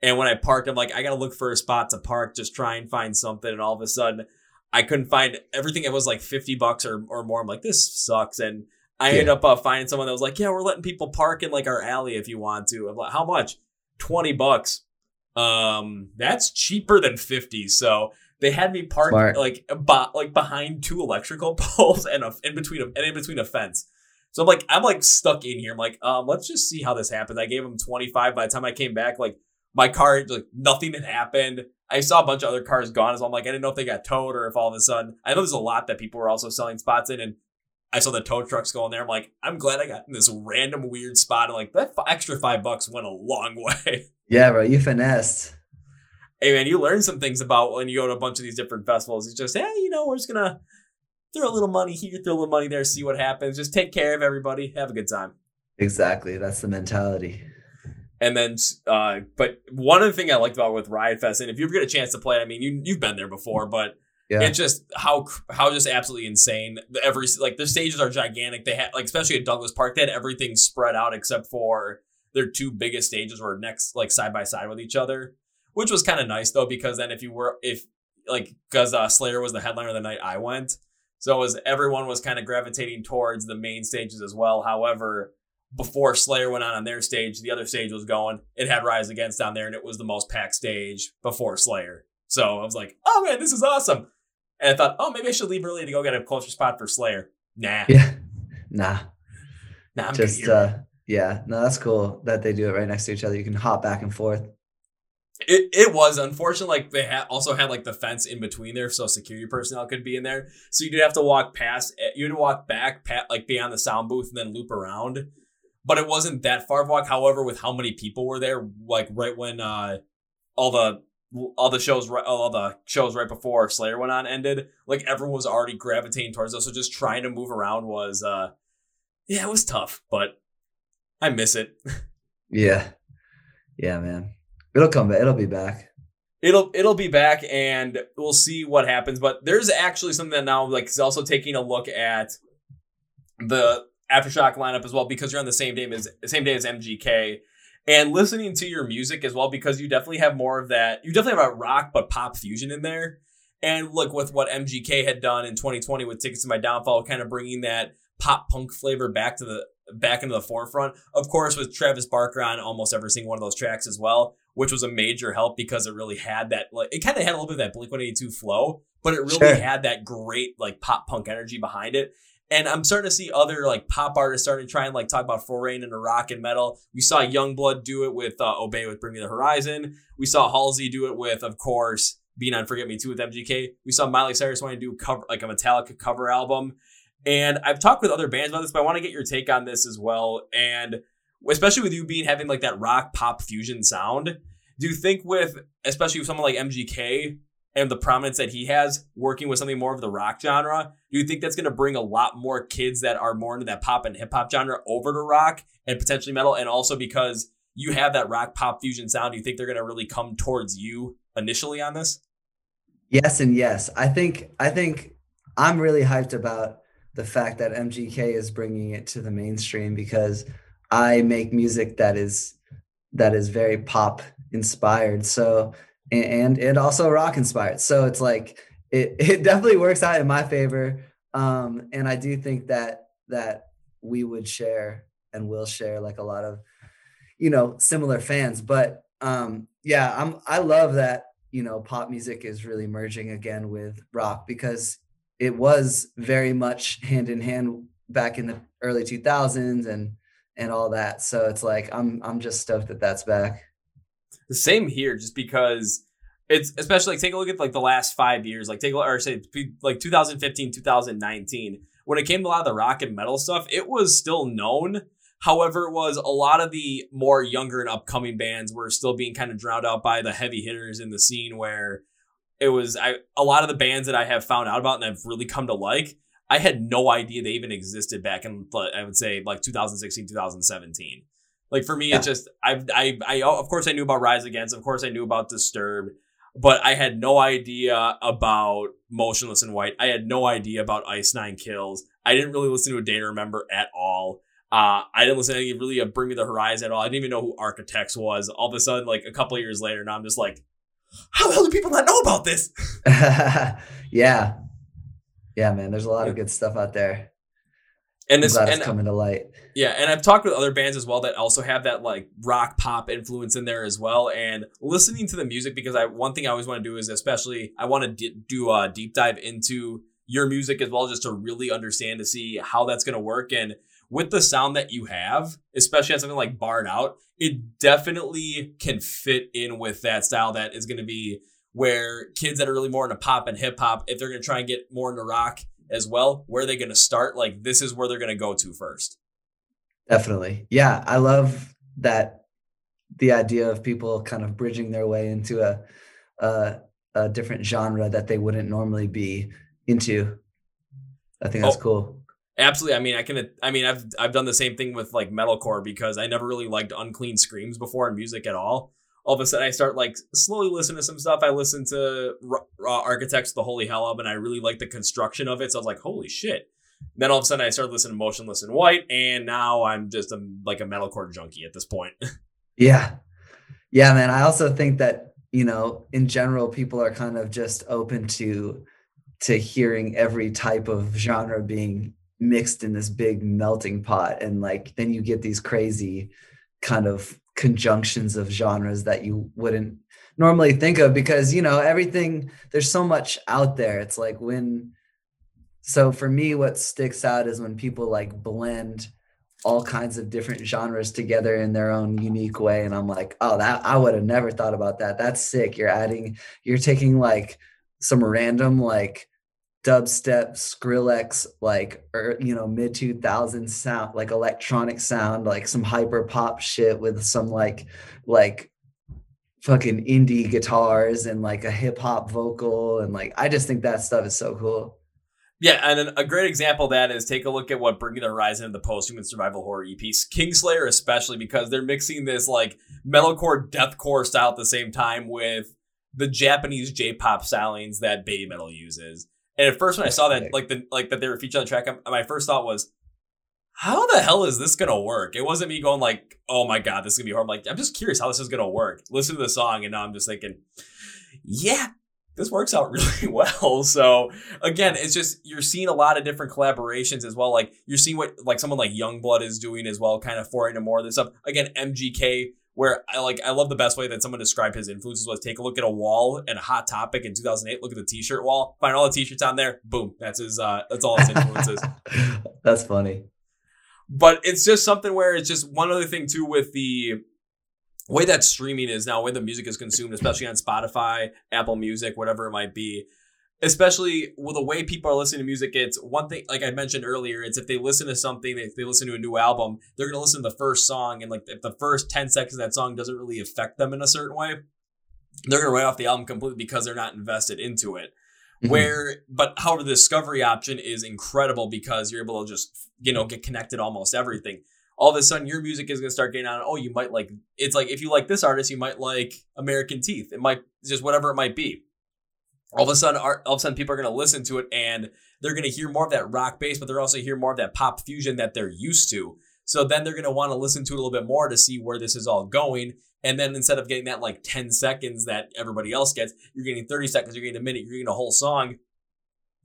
And when I parked, I'm like, I gotta look for a spot to park, just try and find something. And all of a sudden, I couldn't find everything. It was like 50 bucks or, or more. I'm like, this sucks. And I yeah. ended up uh, finding someone that was like, yeah, we're letting people park in like our alley if you want to. I'm like, how much? 20 bucks. Um, that's cheaper than 50. So they had me parked Smart. like be- like behind two electrical poles and a, in between a, and in between a fence. So I'm like I'm like stuck in here. I'm like, um, let's just see how this happens. I gave them 25. By the time I came back, like my car like nothing had happened. I saw a bunch of other cars gone as. I'm like, I didn't know if they got towed or if all of a sudden I know there's a lot that people were also selling spots in and I saw the tow trucks going there. I'm like, I'm glad I got in this random weird spot. And like that f- extra five bucks went a long way. Yeah, bro, you finessed hey man, you learn some things about when you go to a bunch of these different festivals. It's just, hey, you know, we're just gonna throw a little money here, throw a little money there, see what happens. Just take care of everybody, have a good time. Exactly, that's the mentality. And then, uh, but one of the things I liked about with Riot Fest, and if you ever get a chance to play, I mean, you you've been there before, but yeah. it's just how how just absolutely insane. Every like the stages are gigantic. They had like especially at Douglas Park, they had everything spread out except for their two biggest stages were next like side by side with each other which was kind of nice though because then if you were if like because uh, Slayer was the headliner the night I went, so it was everyone was kind of gravitating towards the main stages as well. However, before Slayer went on on their stage, the other stage was going. It had Rise Against down there, and it was the most packed stage before Slayer. So I was like, oh man, this is awesome. And I thought, oh, maybe I should leave early to go get a closer spot for Slayer. Nah. Yeah. Nah. Nah, I'm just uh yeah, no, that's cool that they do it right next to each other. You can hop back and forth. It, it was unfortunate. Like they had also had like the fence in between there, so security personnel could be in there. So you did have to walk past. Eh, you had to walk back, pat, like beyond the sound booth, and then loop around. But it wasn't that far of a walk. However, with how many people were there, like right when uh, all the all the shows all the shows right before Slayer went on ended, like everyone was already gravitating towards us. So just trying to move around was uh, yeah, it was tough, but I miss it. yeah, yeah, man. It'll come back. It'll be back. It'll it'll be back, and we'll see what happens. But there's actually something that now like is also taking a look at the aftershock lineup as well because you're on the same day as same day as MGK and listening to your music as well because you definitely have more of that. You definitely have a rock but pop fusion in there. And look with what MGK had done in 2020 with Tickets to My Downfall, kind of bringing that pop punk flavor back to the back into the forefront. Of course, with Travis Barker on almost every single one of those tracks as well which was a major help because it really had that like it kind of had a little bit of that Blink 182 flow, but it really sure. had that great like pop punk energy behind it. And I'm starting to see other like pop artists starting to try and like talk about foreign into rock and metal. We saw Yungblud do it with uh, Obey with Bring Me the Horizon. We saw Halsey do it with, of course, being on Forget Me Too with MGK. We saw Miley Cyrus wanting to do cover like a Metallica cover album. And I've talked with other bands about this, but I want to get your take on this as well. And especially with you being having like that rock pop fusion sound. Do you think with especially with someone like MGK and the prominence that he has working with something more of the rock genre, do you think that's going to bring a lot more kids that are more into that pop and hip hop genre over to rock and potentially metal? And also because you have that rock pop fusion sound, do you think they're going to really come towards you initially on this? Yes and yes. I think I think I'm really hyped about the fact that MGK is bringing it to the mainstream because I make music that is that is very pop inspired. So and and also rock inspired. So it's like it it definitely works out in my favor. Um, and I do think that that we would share and will share like a lot of you know similar fans. But um, yeah, I'm I love that you know pop music is really merging again with rock because it was very much hand in hand back in the early 2000s and and all that. So it's like I'm I'm just stoked that that's back. The same here, just because it's especially like take a look at like the last five years, like take a or say like 2015, 2019 when it came to a lot of the rock and metal stuff, it was still known. However, it was a lot of the more younger and upcoming bands were still being kind of drowned out by the heavy hitters in the scene where it was I a lot of the bands that I have found out about and I've really come to like, I had no idea they even existed back in I would say like 2016, 2017. Like for me, yeah. it's just I I I of course I knew about Rise Against, of course I knew about Disturbed, but I had no idea about Motionless in White. I had no idea about Ice Nine Kills. I didn't really listen to a Day to Remember at all. Uh, I didn't listen to any really of Bring Me the Horizon at all. I didn't even know who Architects was. All of a sudden, like a couple years later, now I'm just like, how the hell do people not know about this? yeah, yeah, man. There's a lot yeah. of good stuff out there and this and, coming to light. Yeah, and I've talked with other bands as well that also have that like rock pop influence in there as well. And listening to the music because I one thing I always want to do is especially I want to d- do a deep dive into your music as well, just to really understand to see how that's going to work. And with the sound that you have, especially on something like Barred Out, it definitely can fit in with that style that is going to be where kids that are really more into pop and hip hop, if they're going to try and get more into rock, as well. Where are they going to start? Like this is where they're going to go to first. Definitely. Yeah. I love that the idea of people kind of bridging their way into a, a, a different genre that they wouldn't normally be into. I think that's oh, cool. Absolutely. I mean, I can. I mean, I've I've done the same thing with like metalcore because I never really liked unclean screams before in music at all all of a sudden I start like slowly listening to some stuff. I listened to uh, Architects the Holy Hell and I really like the construction of it. So I was like, holy shit. Then all of a sudden I started listening to Motionless in White, and now I'm just a, like a metalcore junkie at this point. yeah, yeah, man. I also think that you know, in general, people are kind of just open to to hearing every type of genre being mixed in this big melting pot, and like then you get these crazy kind of conjunctions of genres that you wouldn't normally think of because you know everything there's so much out there. It's like when so for me what sticks out is when people like blend all kinds of different genres together in their own unique way and i'm like oh that i would have never thought about that. That's sick. You're adding you're taking like some random like dubstep, Skrillex, like or er, you know mid 2000s sound, like electronic sound, like some hyper pop shit with some like like fucking indie guitars and like a hip hop vocal and like I just think that stuff is so cool. Yeah, and a great example of that is take a look at what Bring the Horizon and the Post-Human Survival Horror EP, Kingslayer especially because they're mixing this like metalcore, deathcore style at the same time with the Japanese J-pop stylings that Baby Metal uses. And at first, when I saw that, like the like that they were featured on the track, um, my first thought was, "How the hell is this gonna work?" It wasn't me going like, "Oh my god, this is gonna be hard." I'm like, I'm just curious how this is gonna work. Listen to the song, and now I'm just thinking, "Yeah, this works out really well." So again, it's just you're seeing a lot of different collaborations as well. Like you're seeing what like someone like Yungblud is doing as well, kind of for into more of this stuff. Again, MGK where I like I love the best way that someone described his influences was take a look at a wall and a hot topic in 2008 look at the t-shirt wall find all the t-shirts on there boom that's his uh that's all his influences. That's funny. But it's just something where it's just one other thing too with the way that streaming is now way the music is consumed especially on Spotify Apple Music whatever it might be especially with the way people are listening to music it's one thing like i mentioned earlier it's if they listen to something if they listen to a new album they're going to listen to the first song and like if the first 10 seconds of that song doesn't really affect them in a certain way they're going to write off the album completely because they're not invested into it. Mm-hmm. where but however the discovery option is incredible because you're able to just you know get connected almost everything. All of a sudden your music is going to start getting on oh you might like it's like if you like this artist you might like american teeth it might just whatever it might be all of a sudden, all of a sudden, people are going to listen to it and they're going to hear more of that rock bass, but they're also hear more of that pop fusion that they're used to. So then they're going to want to listen to it a little bit more to see where this is all going. And then instead of getting that like 10 seconds that everybody else gets, you're getting 30 seconds, you're getting a minute, you're getting a whole song.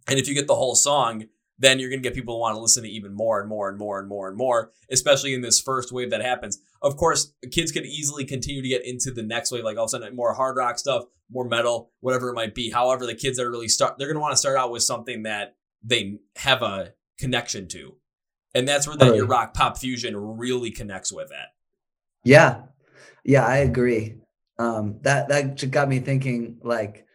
And if you get the whole song, then you're going to get people to want to listen to even more and more and more and more and more, especially in this first wave that happens. Of course, kids could easily continue to get into the next wave, like all of a sudden more hard rock stuff, more metal, whatever it might be. However, the kids that are really start, they're going to want to start out with something that they have a connection to. And that's where that your rock pop fusion really connects with that. Yeah. Yeah, I agree. Um, that, that got me thinking like,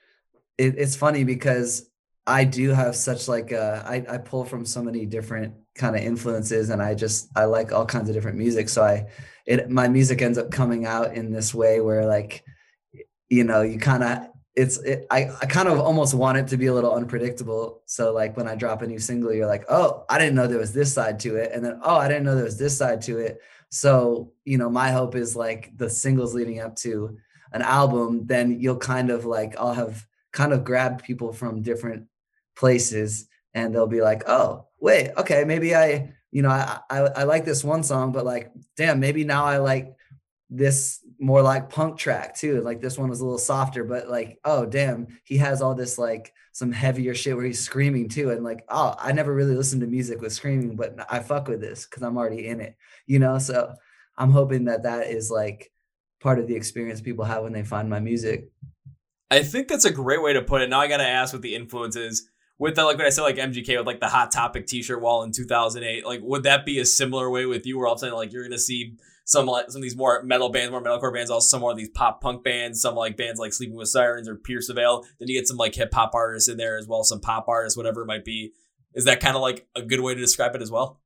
it, it's funny because I do have such like uh, I I pull from so many different kind of influences, and I just I like all kinds of different music. So I it my music ends up coming out in this way where like you know you kind of it's it, I, I kind of almost want it to be a little unpredictable. So like when i drop a new single you're like oh i didn't know there was this side to it. And then oh i didn't know there was this side to it. So you know my hope is like the singles leading up to an album then you'll kind of like i'll have kind of grabbed people from different places and they'll be like oh wait okay maybe i you know I, I i like this one song but like damn maybe now i like this more like punk track too. Like this one was a little softer, but like, oh damn, he has all this like some heavier shit where he's screaming too. And like, oh, I never really listened to music with screaming, but I fuck with this because I'm already in it, you know? So I'm hoping that that is like part of the experience people have when they find my music. I think that's a great way to put it. Now I got to ask what the influences with the, like when I said like MGK with like the Hot Topic T-shirt wall in 2008. Like, would that be a similar way with you, where all of a like you're gonna see some like some of these more metal bands, more metalcore bands, also some more of these pop punk bands, some like bands like Sleeping with Sirens or Pierce the Veil. Then you get some like hip hop artists in there as well, some pop artists, whatever it might be. Is that kind of like a good way to describe it as well?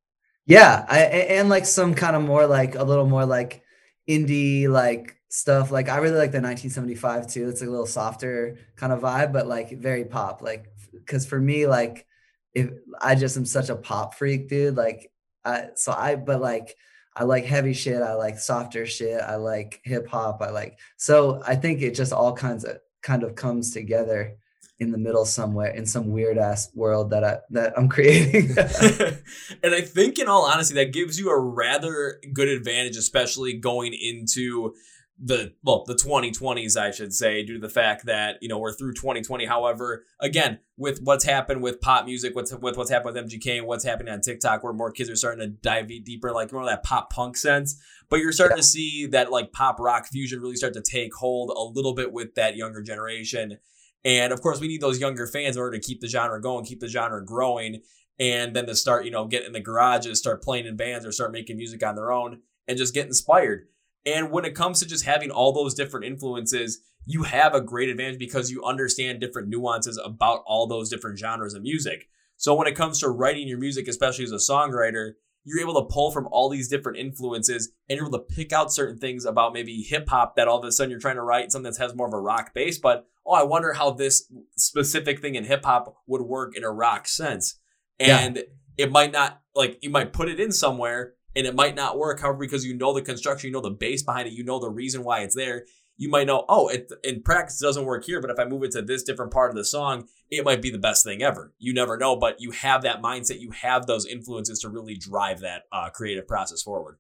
Yeah, I, and like some kind of more like a little more like indie like stuff. Like I really like the 1975 too. It's a little softer kind of vibe, but like very pop. Like because for me, like if I just am such a pop freak, dude. Like I so I but like I like heavy shit. I like softer shit. I like hip hop. I like so I think it just all kinds of kind of comes together in the middle somewhere in some weird ass world that I that I'm creating. and I think in all honesty that gives you a rather good advantage especially going into the well the 2020s i should say due to the fact that you know we're through 2020 however again with what's happened with pop music what's with what's happened with mgk and what's happening on tiktok where more kids are starting to dive deeper like more of that pop punk sense. But you're starting yeah. to see that like pop rock fusion really start to take hold a little bit with that younger generation. And of course we need those younger fans in order to keep the genre going keep the genre growing. And then to start you know get in the garages start playing in bands or start making music on their own and just get inspired and when it comes to just having all those different influences, you have a great advantage because you understand different nuances about all those different genres of music. So when it comes to writing your music, especially as a songwriter, you're able to pull from all these different influences and you're able to pick out certain things about maybe hip hop that all of a sudden you're trying to write something that has more of a rock base, but oh, I wonder how this specific thing in hip hop would work in a rock sense. And yeah. it might not like you might put it in somewhere and it might not work. However, because you know the construction, you know the base behind it, you know the reason why it's there. You might know, oh, it in practice it doesn't work here, but if I move it to this different part of the song, it might be the best thing ever. You never know, but you have that mindset, you have those influences to really drive that uh, creative process forward.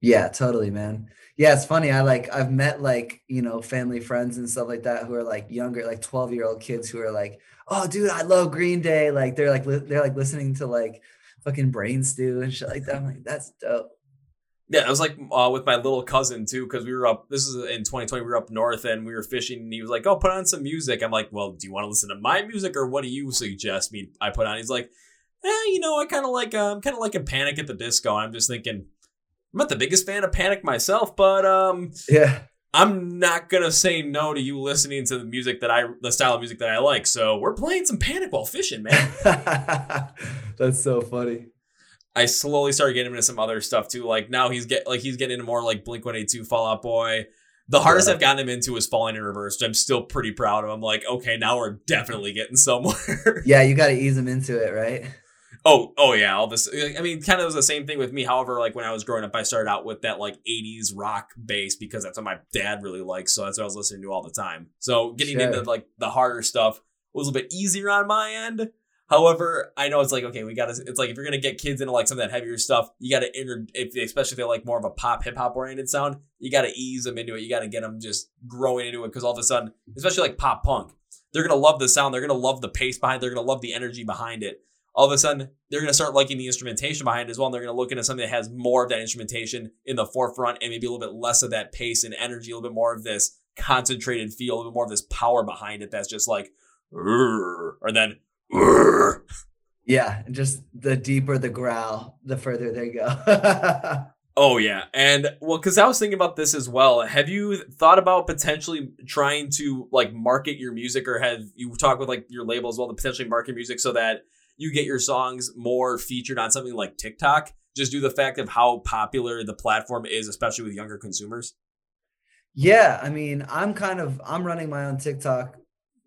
Yeah, totally, man. Yeah, it's funny. I like I've met like, you know, family friends and stuff like that who are like younger, like 12 year old kids who are like, oh dude, I love Green Day. Like they're like li- they're like listening to like fucking brain stew and shit like that. I'm like, that's dope. Yeah, I was like uh, with my little cousin too, because we were up. This is in 2020. We were up north and we were fishing. And he was like, "Oh, put on some music." I'm like, "Well, do you want to listen to my music or what do you suggest me I put on?" He's like, "Eh, you know, I kind of like um, kind of like a Panic at the Disco." I'm just thinking, I'm not the biggest fan of Panic myself, but um, yeah, I'm not gonna say no to you listening to the music that I, the style of music that I like. So we're playing some Panic while fishing, man. That's so funny. I slowly started getting into some other stuff too. Like now he's get like he's getting into more like Blink One Eight Two, Fall Out Boy. The hardest yeah. I've gotten him into is Falling in Reverse. I'm still pretty proud of. him. I'm like, okay, now we're definitely getting somewhere. yeah, you got to ease him into it, right? Oh, oh yeah, all this. Uh, I mean, kind of was the same thing with me. However, like when I was growing up, I started out with that like '80s rock bass because that's what my dad really likes. So that's what I was listening to all the time. So getting sure. into like the harder stuff was a little bit easier on my end. However, I know it's like okay, we got to. It's like if you're gonna get kids into like some of that heavier stuff, you got to inter. If especially if they like more of a pop hip hop oriented sound, you got to ease them into it. You got to get them just growing into it because all of a sudden, especially like pop punk, they're gonna love the sound. They're gonna love the pace behind. It, they're gonna love the energy behind it all of a sudden they're going to start liking the instrumentation behind it as well. And they're going to look into something that has more of that instrumentation in the forefront and maybe a little bit less of that pace and energy, a little bit more of this concentrated feel, a little bit more of this power behind it that's just like, or then, yeah, And just the deeper the growl, the further they go. Oh yeah, and well, because I was thinking about this as well. Have you thought about potentially trying to like market your music, or have you talked with like your label as well to potentially market music so that you get your songs more featured on something like TikTok? Just due to the fact of how popular the platform is, especially with younger consumers. Yeah, I mean, I'm kind of I'm running my own TikTok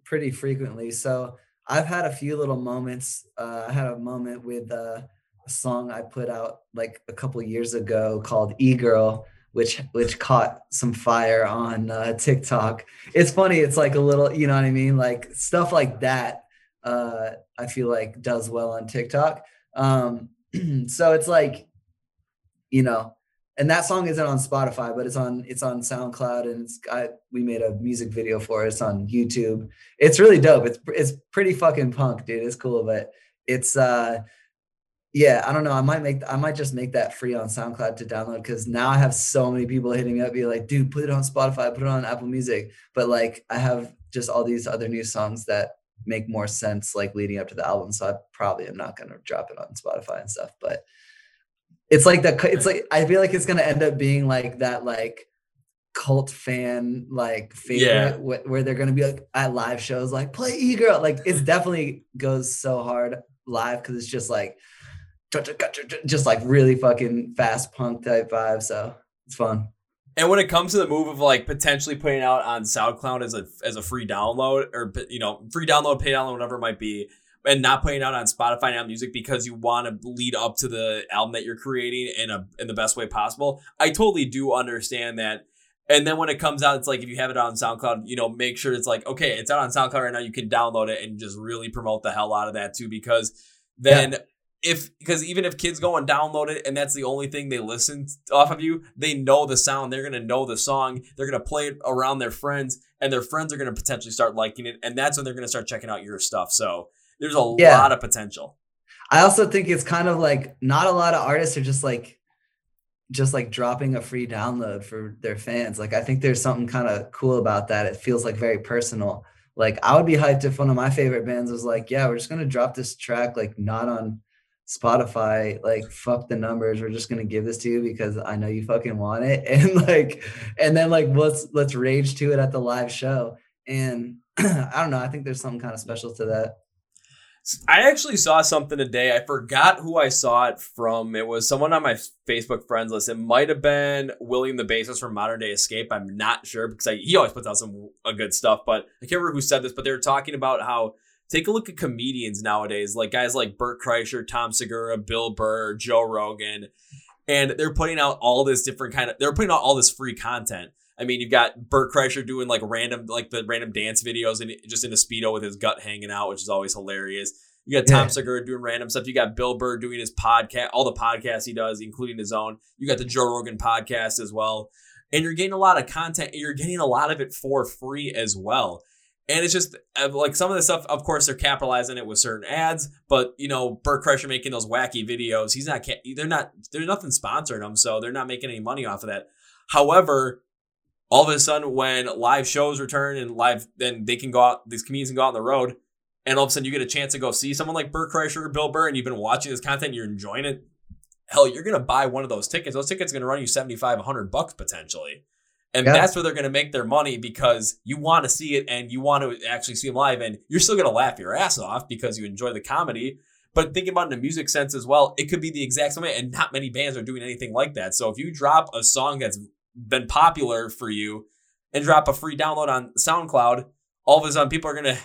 pretty frequently, so I've had a few little moments. Uh, I had a moment with. Uh, a song I put out like a couple years ago called "E Girl," which which caught some fire on uh, TikTok. It's funny. It's like a little, you know what I mean? Like stuff like that. Uh, I feel like does well on TikTok. Um, so it's like, you know, and that song isn't on Spotify, but it's on it's on SoundCloud, and it's I we made a music video for it. It's on YouTube. It's really dope. It's it's pretty fucking punk, dude. It's cool, but it's uh yeah, I don't know. I might make I might just make that free on SoundCloud to download because now I have so many people hitting me up, be like, dude, put it on Spotify, put it on Apple Music. But like I have just all these other new songs that make more sense like leading up to the album. So I probably am not gonna drop it on Spotify and stuff. But it's like that it's like I feel like it's gonna end up being like that like cult fan like favorite yeah. wh- where they're gonna be like at live shows like play e-girl like it's definitely goes so hard live because it's just like just like really fucking fast punk type vibe. So it's fun. And when it comes to the move of like potentially putting out on SoundCloud as a as a free download or you know free download, pay download, whatever it might be, and not putting out on Spotify and Apple Music because you want to lead up to the album that you're creating in a in the best way possible, I totally do understand that. And then when it comes out, it's like if you have it on SoundCloud, you know, make sure it's like okay, it's out on SoundCloud right now. You can download it and just really promote the hell out of that too, because then. Yeah if because even if kids go and download it and that's the only thing they listen off of you, they know the sound. They're gonna know the song. They're gonna play it around their friends, and their friends are gonna potentially start liking it, and that's when they're gonna start checking out your stuff. So there's a yeah. lot of potential. I also think it's kind of like not a lot of artists are just like just like dropping a free download for their fans. Like I think there's something kind of cool about that. It feels like very personal. Like I would be hyped if one of my favorite bands was like, yeah, we're just gonna drop this track like not on Spotify, like fuck the numbers. We're just gonna give this to you because I know you fucking want it. And like, and then like let's let's rage to it at the live show. And I don't know. I think there's something kind of special to that. I actually saw something today. I forgot who I saw it from. It was someone on my Facebook friends list. It might have been William the bassist from Modern Day Escape. I'm not sure because I, he always puts out some good stuff. But I can't remember who said this. But they were talking about how Take a look at comedians nowadays, like guys like Bert Kreischer, Tom Segura, Bill Burr, Joe Rogan, and they're putting out all this different kind of. They're putting out all this free content. I mean, you've got Bert Kreischer doing like random, like the random dance videos and just in a speedo with his gut hanging out, which is always hilarious. You got Tom yeah. Segura doing random stuff. You got Bill Burr doing his podcast, all the podcasts he does, including his own. You got the Joe Rogan podcast as well. And you're getting a lot of content. You're getting a lot of it for free as well. And it's just uh, like some of the stuff, of course, they're capitalizing it with certain ads, but you know, Bert Kreischer making those wacky videos, he's not, they're not, there's nothing sponsoring them, so they're not making any money off of that. However, all of a sudden, when live shows return and live, then they can go out, these comedians can go out on the road, and all of a sudden you get a chance to go see someone like Bert Kreischer or Bill Burr, and you've been watching this content, you're enjoying it. Hell, you're gonna buy one of those tickets. Those tickets are gonna run you 75, 100 bucks potentially. And yeah. that's where they're going to make their money because you want to see it and you want to actually see them live. And you're still going to laugh your ass off because you enjoy the comedy. But thinking about it in a music sense as well, it could be the exact same way. And not many bands are doing anything like that. So if you drop a song that's been popular for you and drop a free download on SoundCloud, all of a sudden people are going to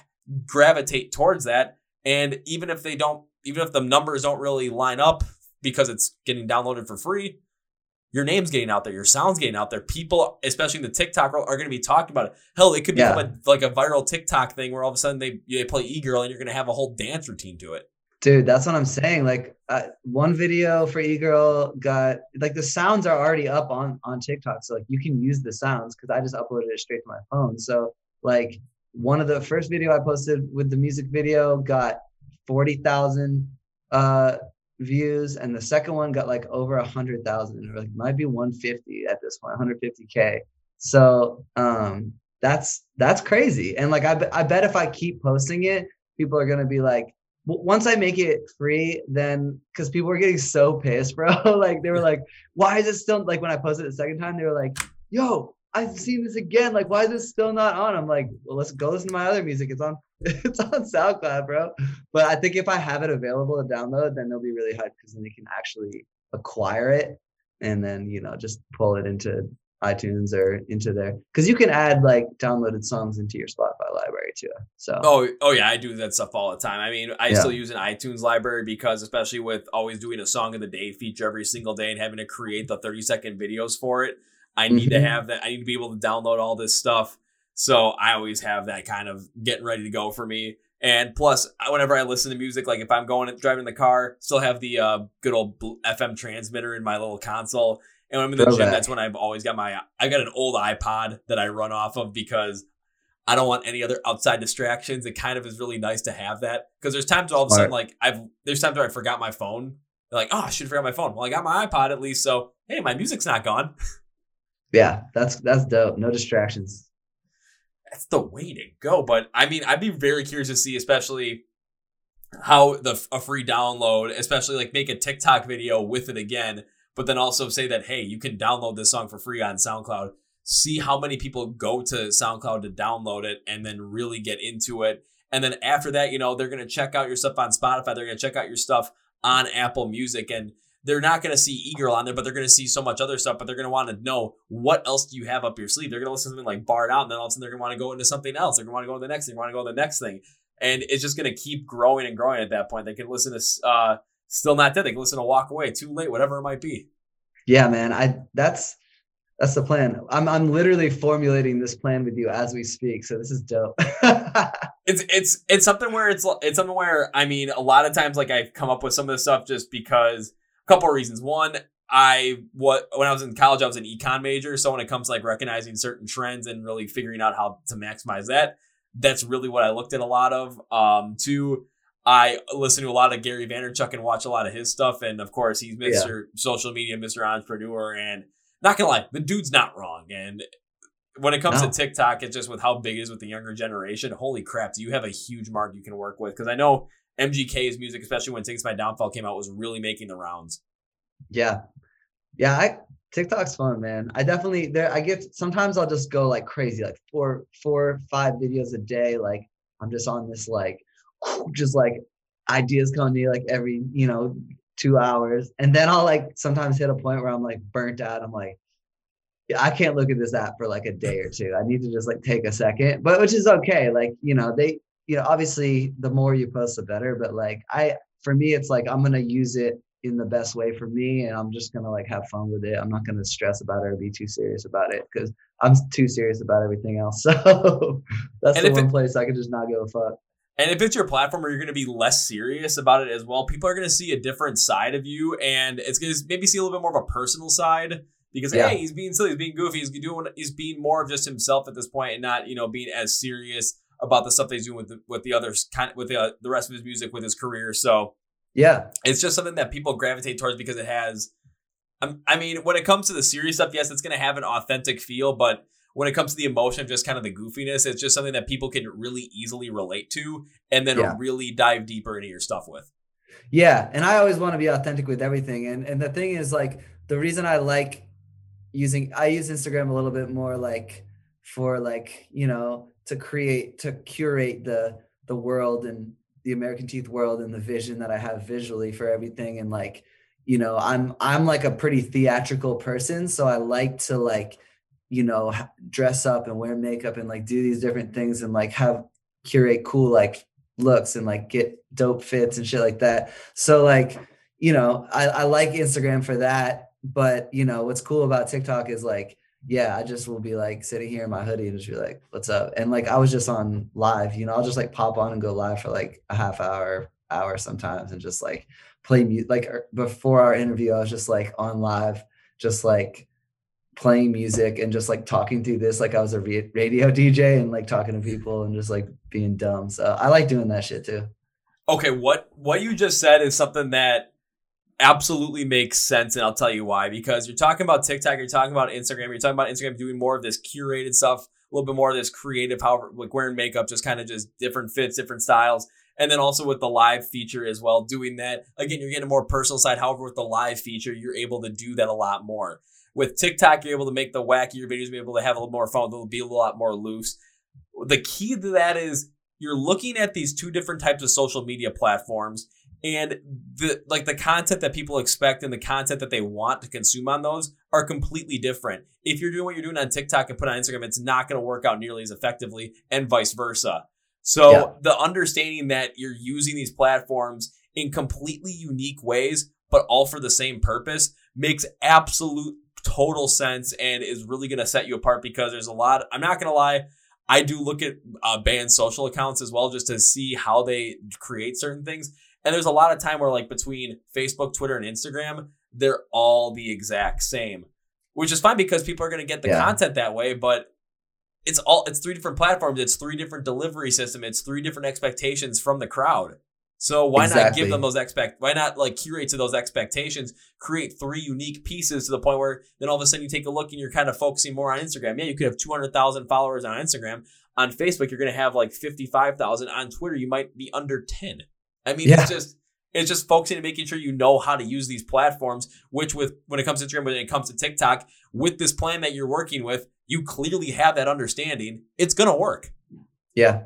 gravitate towards that. And even if they don't, even if the numbers don't really line up because it's getting downloaded for free, your name's getting out there, your sound's getting out there. People, especially in the TikTok world, are going to be talking about it. Hell, it could become yeah. a, like a viral TikTok thing where all of a sudden they they play e girl and you're going to have a whole dance routine to it. Dude, that's what I'm saying. Like uh, one video for e girl got like the sounds are already up on on TikTok, so like you can use the sounds because I just uploaded it straight to my phone. So like one of the first video I posted with the music video got forty thousand uh views, and the second one got like over a hundred thousand, or like might be 150 at this point, 150k. So um, that's that's crazy. And like I I bet if I keep posting it, people are gonna be like, once I make it free, then because people were getting so pissed, bro. like they were like, "Why is it still like?" When I posted the second time, they were like, "Yo, I've seen this again. Like, why is this still not on?" I'm like, "Well, let's go listen to my other music. It's on, it's on SoundCloud, bro." But I think if I have it available to download, then they'll be really hyped because then they can actually acquire it and then you know just pull it into iTunes or into there because you can add like downloaded songs into your Spotify library too. So oh oh yeah, I do that stuff all the time. I mean, I yeah. still use an iTunes library because especially with always doing a song of the day feature every single day and having to create the thirty second videos for it, I need mm-hmm. to have that. I need to be able to download all this stuff. So I always have that kind of getting ready to go for me. And plus, whenever I listen to music, like if I'm going driving the car, still have the uh, good old FM transmitter in my little console and when I'm in the Throw gym, that's when I've always got my I got an old iPod that I run off of because I don't want any other outside distractions. It kind of is really nice to have that because there's times all of a sudden like I've there's times where I forgot my phone. They're like, oh, I should have forgot my phone. Well, I got my iPod at least, so hey, my music's not gone. Yeah, that's that's dope. No distractions. That's the way to go. But I mean, I'd be very curious to see, especially how the a free download, especially like make a TikTok video with it again but then also say that hey, you can download this song for free on SoundCloud. See how many people go to SoundCloud to download it and then really get into it. And then after that, you know, they're to check out your stuff on Spotify. They're to check out your stuff on Apple Music and they're not going to see E-Girl on there, but they're going to see so much other stuff. But they're going to want to know what else do you have up your sleeve. They're going to listen to something like Barred Out, and then all of a sudden they're going to want to go into something else. They're going to want to go to the next thing. Want to go to the next thing, and it's just going to keep growing and growing. At that point, they can listen to uh, Still Not Dead. They can listen to Walk Away, Too Late, whatever it might be yeah, man, I that's that's the plan. I'm I'm literally formulating this plan with you as we speak. So this is dope. it's it's it's something where it's it's something where I mean a lot of times like I've come up with some of this stuff just because couple of reasons. One, I what when I was in college I was an econ major, so when it comes to like recognizing certain trends and really figuring out how to maximize that, that's really what I looked at a lot of. Um, two, I listen to a lot of Gary Vaynerchuk and watch a lot of his stuff. And of course, he's Mr. Yeah. Social Media, Mr. Entrepreneur. And not gonna lie, the dude's not wrong. And when it comes no. to TikTok, it's just with how big it is with the younger generation. Holy crap, do you have a huge mark you can work with? Because I know MGK's music, especially when Tickets My Downfall came out, was really making the rounds. Yeah. Yeah, I TikTok's fun, man. I definitely there I get sometimes I'll just go like crazy, like four, four, five videos a day. Like I'm just on this like just like ideas come to me like every you know two hours and then i'll like sometimes hit a point where i'm like burnt out i'm like yeah, i can't look at this app for like a day or two i need to just like take a second but which is okay like you know they you know obviously the more you post the better but like i for me it's like i'm gonna use it in the best way for me and i'm just gonna like have fun with it. I'm not gonna stress about it or be too serious about it because i'm too serious about everything else. So that's and the one it, place i can just not give a fuck. And if it's your platform where you're going to be less serious about it as well, people are going to see a different side of you, and it's going to maybe see a little bit more of a personal side because yeah. hey, he's being silly, he's being goofy, he's doing, he's being more of just himself at this point, and not you know being as serious about the stuff that he's doing with the, with the others, kind of with the uh, the rest of his music, with his career. So yeah, it's just something that people gravitate towards because it has. Um, I mean, when it comes to the serious stuff, yes, it's going to have an authentic feel, but when it comes to the emotion of just kind of the goofiness, it's just something that people can really easily relate to and then yeah. really dive deeper into your stuff with. Yeah. And I always want to be authentic with everything. And and the thing is like the reason I like using I use Instagram a little bit more like for like, you know, to create to curate the the world and the American Teeth world and the vision that I have visually for everything. And like you know i'm i'm like a pretty theatrical person. So i like to like you know dress up and wear makeup and like do these different things and like have curate cool like looks and like get dope fits and shit like that. So like you know I, I like instagram for that. But you know what's cool about tiktok is like yeah i just will be like sitting here in my hoodie and just be like what's up and like i was just on live you know i'll just like pop on and go live for like a half hour hour sometimes and just like play music like er, before our interview i was just like on live just like playing music and just like talking through this like I was a radio DJ and like talking to people and just like being dumb. So I like doing that shit too. Okay, what what you just said is something that absolutely makes sense and I'll tell you why because you're talking about TikTok, you're talking about Instagram, you're talking about Instagram doing more of this curated stuff a little bit more of this creative, however, like wearing makeup, just kind of just different fits, different styles. And then also with the live feature as well, doing that. Again, you're getting a more personal side. However, with the live feature, you're able to do that a lot more. With TikTok, you're able to make the wackier videos, be able to have a little more fun, they'll be a lot more loose. The key to that is you're looking at these two different types of social media platforms and the like the content that people expect and the content that they want to consume on those are completely different. If you're doing what you're doing on TikTok and put on Instagram, it's not going to work out nearly as effectively and vice versa. So yeah. the understanding that you're using these platforms in completely unique ways, but all for the same purpose makes absolute total sense and is really going to set you apart because there's a lot, I'm not going to lie, I do look at uh, band social accounts as well just to see how they create certain things. And there's a lot of time where like between Facebook, Twitter, and Instagram, they're all the exact same, which is fine because people are going to get the yeah. content that way. But it's all it's three different platforms. It's three different delivery system. It's three different expectations from the crowd. So why exactly. not give them those expect? Why not like curate to those expectations? Create three unique pieces to the point where then all of a sudden you take a look and you're kind of focusing more on Instagram. Yeah, you could have two hundred thousand followers on Instagram. On Facebook, you're going to have like fifty five thousand. On Twitter, you might be under ten. I mean, yeah. it's just it's just focusing and making sure you know how to use these platforms. Which with when it comes to Instagram, when it comes to TikTok, with this plan that you're working with, you clearly have that understanding. It's gonna work. Yeah,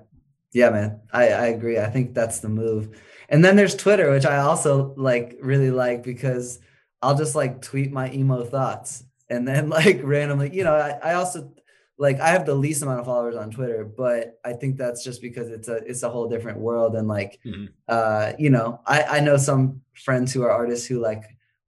yeah, man. I, I agree. I think that's the move. And then there's Twitter, which I also like really like because I'll just like tweet my emo thoughts and then like randomly, you know, I, I also like I have the least amount of followers on Twitter, but I think that's just because it's a it's a whole different world. And like mm-hmm. uh, you know, I, I know some friends who are artists who like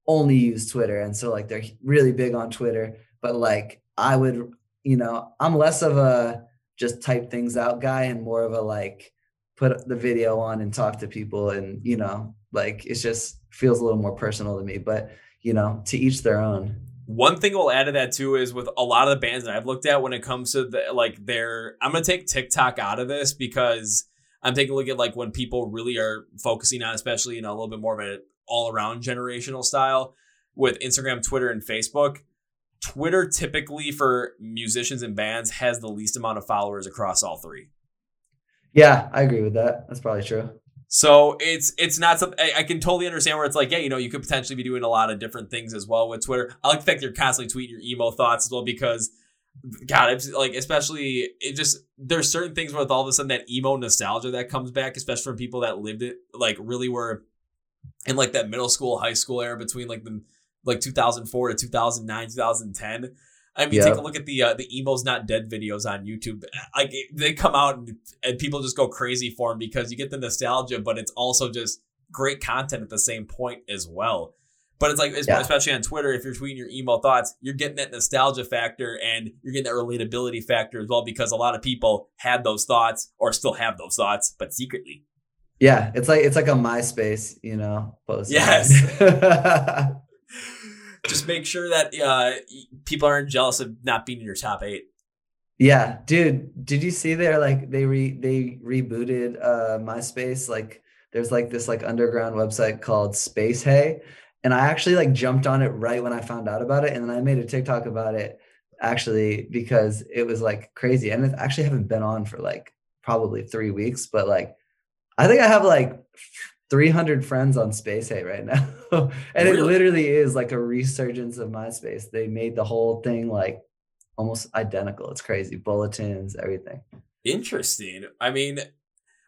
only use Twitter. And so like they're really big on Twitter. But like I would, you know, I'm less of a just type things out guy and more of a like put the video on and talk to people and you know like it just feels a little more personal to me but you know to each their own one thing we'll add to that too is with a lot of the bands that I've looked at when it comes to the, like their I'm gonna take TikTok out of this because I'm taking a look at like when people really are focusing on especially in a little bit more of an all around generational style with Instagram, Twitter, and Facebook. Twitter typically for musicians and bands has the least amount of followers across all three. Yeah, I agree with that. That's probably true. So it's it's not something I, can totally understand where it's like, yeah, you know, you could potentially be doing a lot of different things as well with Twitter. I like the fact you're constantly tweeting your emo thoughts as well because God, it's like especially it just there's certain things with all of a sudden that emo nostalgia that comes back, especially from people that lived it like really were in like that middle school, high school era between like the like 2004 to 2009, 2010 I mean, take a look at the uh, the emos not dead videos on YouTube. Like they come out and, and people just go crazy for them because you get the nostalgia, but it's also just great content at the same point as well. But it's like, yeah. especially on Twitter, if you're tweeting your emo thoughts, you're getting that nostalgia factor and you're getting that relatability factor as well because a lot of people had those thoughts or still have those thoughts, but secretly. Yeah, it's like it's like a MySpace, you know, post. Yes. just make sure that uh, people aren't jealous of not being in your top eight. Yeah, dude. Did you see there like they re they rebooted uh MySpace? Like there's like this like underground website called Space Hey. And I actually like jumped on it right when I found out about it. And then I made a TikTok about it actually because it was like crazy. And I actually haven't been on for like probably three weeks, but like I think I have like 300 friends on Space Hey right now. and really? it literally is like a resurgence of MySpace. They made the whole thing like almost identical. It's crazy. Bulletins, everything. Interesting. I mean,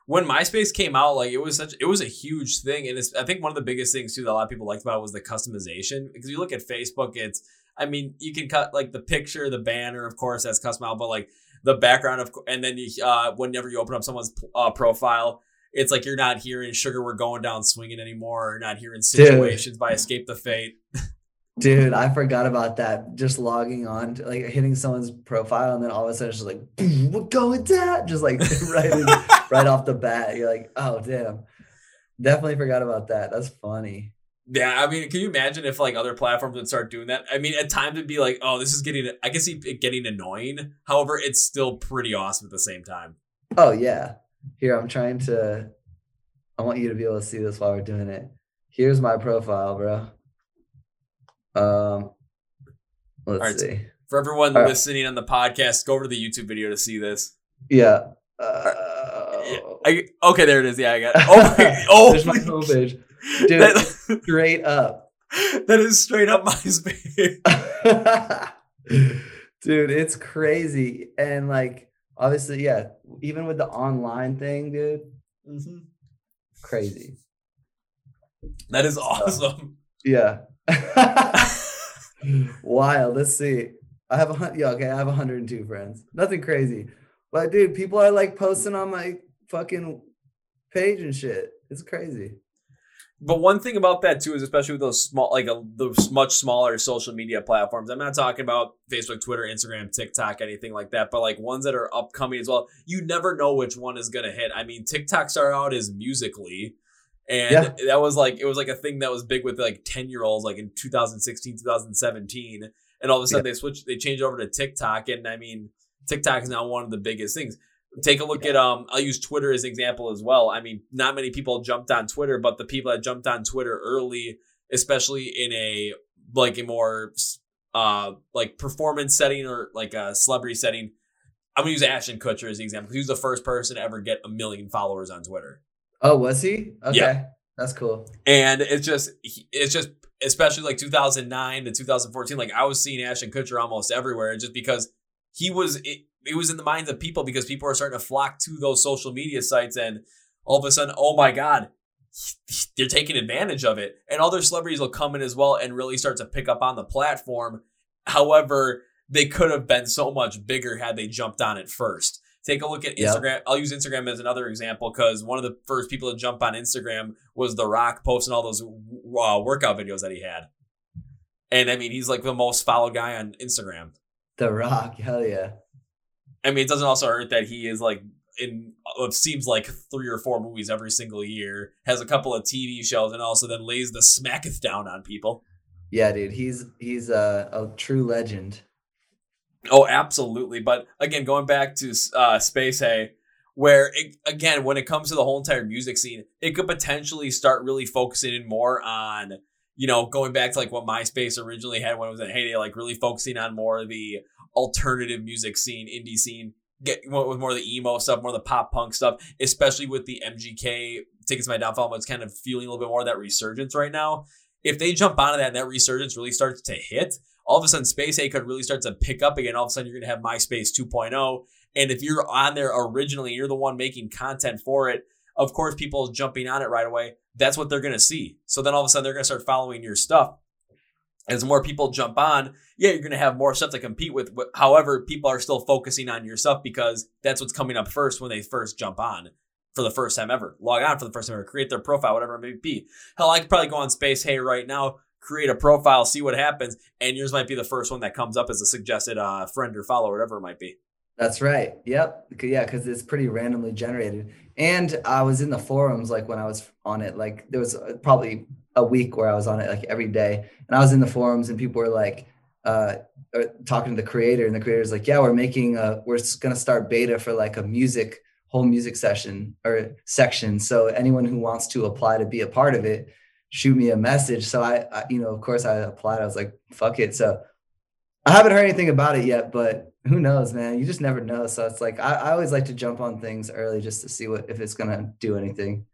when MySpace came out, like it was such it was a huge thing. And it's I think one of the biggest things too that a lot of people liked about it was the customization. Because you look at Facebook, it's I mean, you can cut like the picture, the banner, of course, that's customized, but like the background of and then you uh whenever you open up someone's uh, profile it's like you're not hearing sugar we're going down swinging anymore or not hearing situations Dude. by escape the fate Dude, I forgot about that. Just logging on, to, like hitting someone's profile, and then all of a sudden it's just like, "What going down?" Just like right, in, right off the bat, you're like, "Oh damn!" Definitely forgot about that. That's funny. Yeah, I mean, can you imagine if like other platforms would start doing that? I mean, at times it'd be like, "Oh, this is getting," I can see it getting annoying. However, it's still pretty awesome at the same time. Oh yeah, here, I'm trying to. I want you to be able to see this while we're doing it. Here's my profile, bro. Um, let's right. see. For everyone All right. listening on the podcast, go over to the YouTube video to see this. Yeah. Uh, I, okay, there it is. Yeah, I got it. Oh, my, oh There's my my- homepage. Dude, that, straight up. that is straight up MySpace. dude, it's crazy. And like, obviously, yeah, even with the online thing, dude, mm-hmm. crazy. That is awesome. Yeah. Wild. Let's see. I have a hun- yeah, okay, I have 102 friends. Nothing crazy. But dude, people are like posting on my fucking page and shit. It's crazy. But one thing about that too is, especially with those small, like uh, a, those much smaller social media platforms. I'm not talking about Facebook, Twitter, Instagram, TikTok, anything like that. But like ones that are upcoming as well. You never know which one is gonna hit. I mean, TikTok started out as Musical.ly, and Yeah. that was like it was like a thing that was big with like 10 year olds, like in 2016, 2017, and all of a sudden they switched, they changed over to TikTok, and I mean, TikTok is now one of the biggest things. Take a look at um I'll use Twitter as an example as well. I mean, not many people jumped on Twitter, but the people that jumped on Twitter early, especially in a like a more uh like performance setting or like a celebrity setting. I'm gonna use Ashton Kutcher as the example. He was the first person to ever get a million followers on Twitter. Oh, was he? Okay. Yeah. That's cool. And it's just it's just especially like 2009 to 2014 like I was seeing Ashton Kutcher almost everywhere just because he was it, was in the minds of people because people are starting to flock to those social media sites and all of a sudden oh my god they're taking advantage of it and other celebrities will come in as well and really start to pick up on the platform however they could have been so much bigger had they jumped on it first take a look at. Instagram. I'll use Instagram as another example because one of the first people to jump on Instagram was The Rock posting all those uh, workout videos that he had. And I mean, he's like the most followed guy on Instagram. The Rock. Hell yeah. I mean, it doesn't also hurt that he is like in it seems like three or four movies every single year, has a couple of TV shows, and also then lays the smacketh down on people. Yeah, dude. He's he's a, a true legend. Oh, absolutely. But again, going back to uh, SpaceHey, where it, again, when it comes to the whole entire music scene, it could potentially start really focusing in more on, you know, going back to like what MySpace originally had when it was in heyday, like really focusing on more of the alternative music scene, indie scene, get with more of the emo stuff, more of the pop punk stuff, especially with the MGK tickets my downfall. It's kind of feeling a little bit more of that resurgence right now. If they jump onto that and that resurgence really starts to hit, all of a sudden SpaceHey could really start to pick up again. All of a sudden you're going to have MySpace 2.0. And if you're on there originally, you're the one making content for it. Of course, people jumping on it right away. That's what they're going to see. So then all of a sudden they're going to start following your stuff. As more people jump on, yeah, you're going to have more stuff to compete with. However, people are still focusing on your stuff because that's what's coming up first when they first jump on for the first time ever. Log on for the first time ever, create their profile, whatever it may be. Hell, I could probably go on SpaceHey right now, create a profile, see what happens, and yours might be the first one that comes up as a suggested uh, friend or follow, whatever it might be. That's right. Yep. Yeah, because it's pretty randomly generated. And I was in the forums like when I was on it. Like there was uh, probably a week where I was on it like every day, and I was in the forums and people were like uh, uh, talking to the creator, and the creator's like, "Yeah, we're making a we're gonna start beta for like a music whole music session or section. So anyone who wants to apply to be a part of it, shoot me a message." So I, I you know, of course, I applied. I was like, "Fuck it." So I haven't heard anything about it yet, but who knows, man? You just never know. So it's like I, I always like to jump on things early just to see what if it's gonna do anything.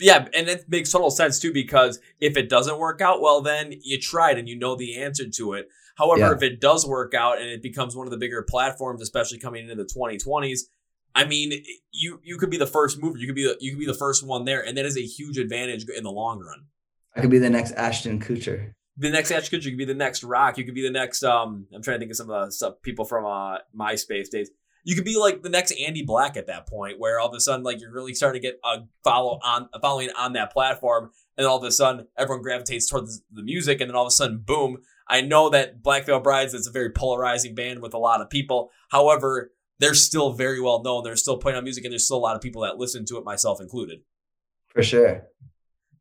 Yeah, and it makes total sense too because if it doesn't work out, well, then you tried and you know the answer to it. However, Yeah. if it does work out and it becomes one of the bigger platforms, especially coming into the 2020s, I mean, you you could be the first mover. You could be the you could be the first one there, and that is a huge advantage in the long run. I could be the next Ashton Kutcher. the next Ashton Kutcher, you could be the next Rock. You could be the next. Um, I'm trying to think of some of the stuff people from uh MySpace days. You could be like the next Andy Black at that point, where all of a sudden, like you're really starting to get a follow on a following on that platform, and all of a sudden, everyone gravitates towards the music, and then all of a sudden, boom! I know that Black Veil Brides is a very polarizing band with a lot of people. However, they're still very well known. They're still playing on music, and there's still a lot of people that listen to it, myself included. For sure.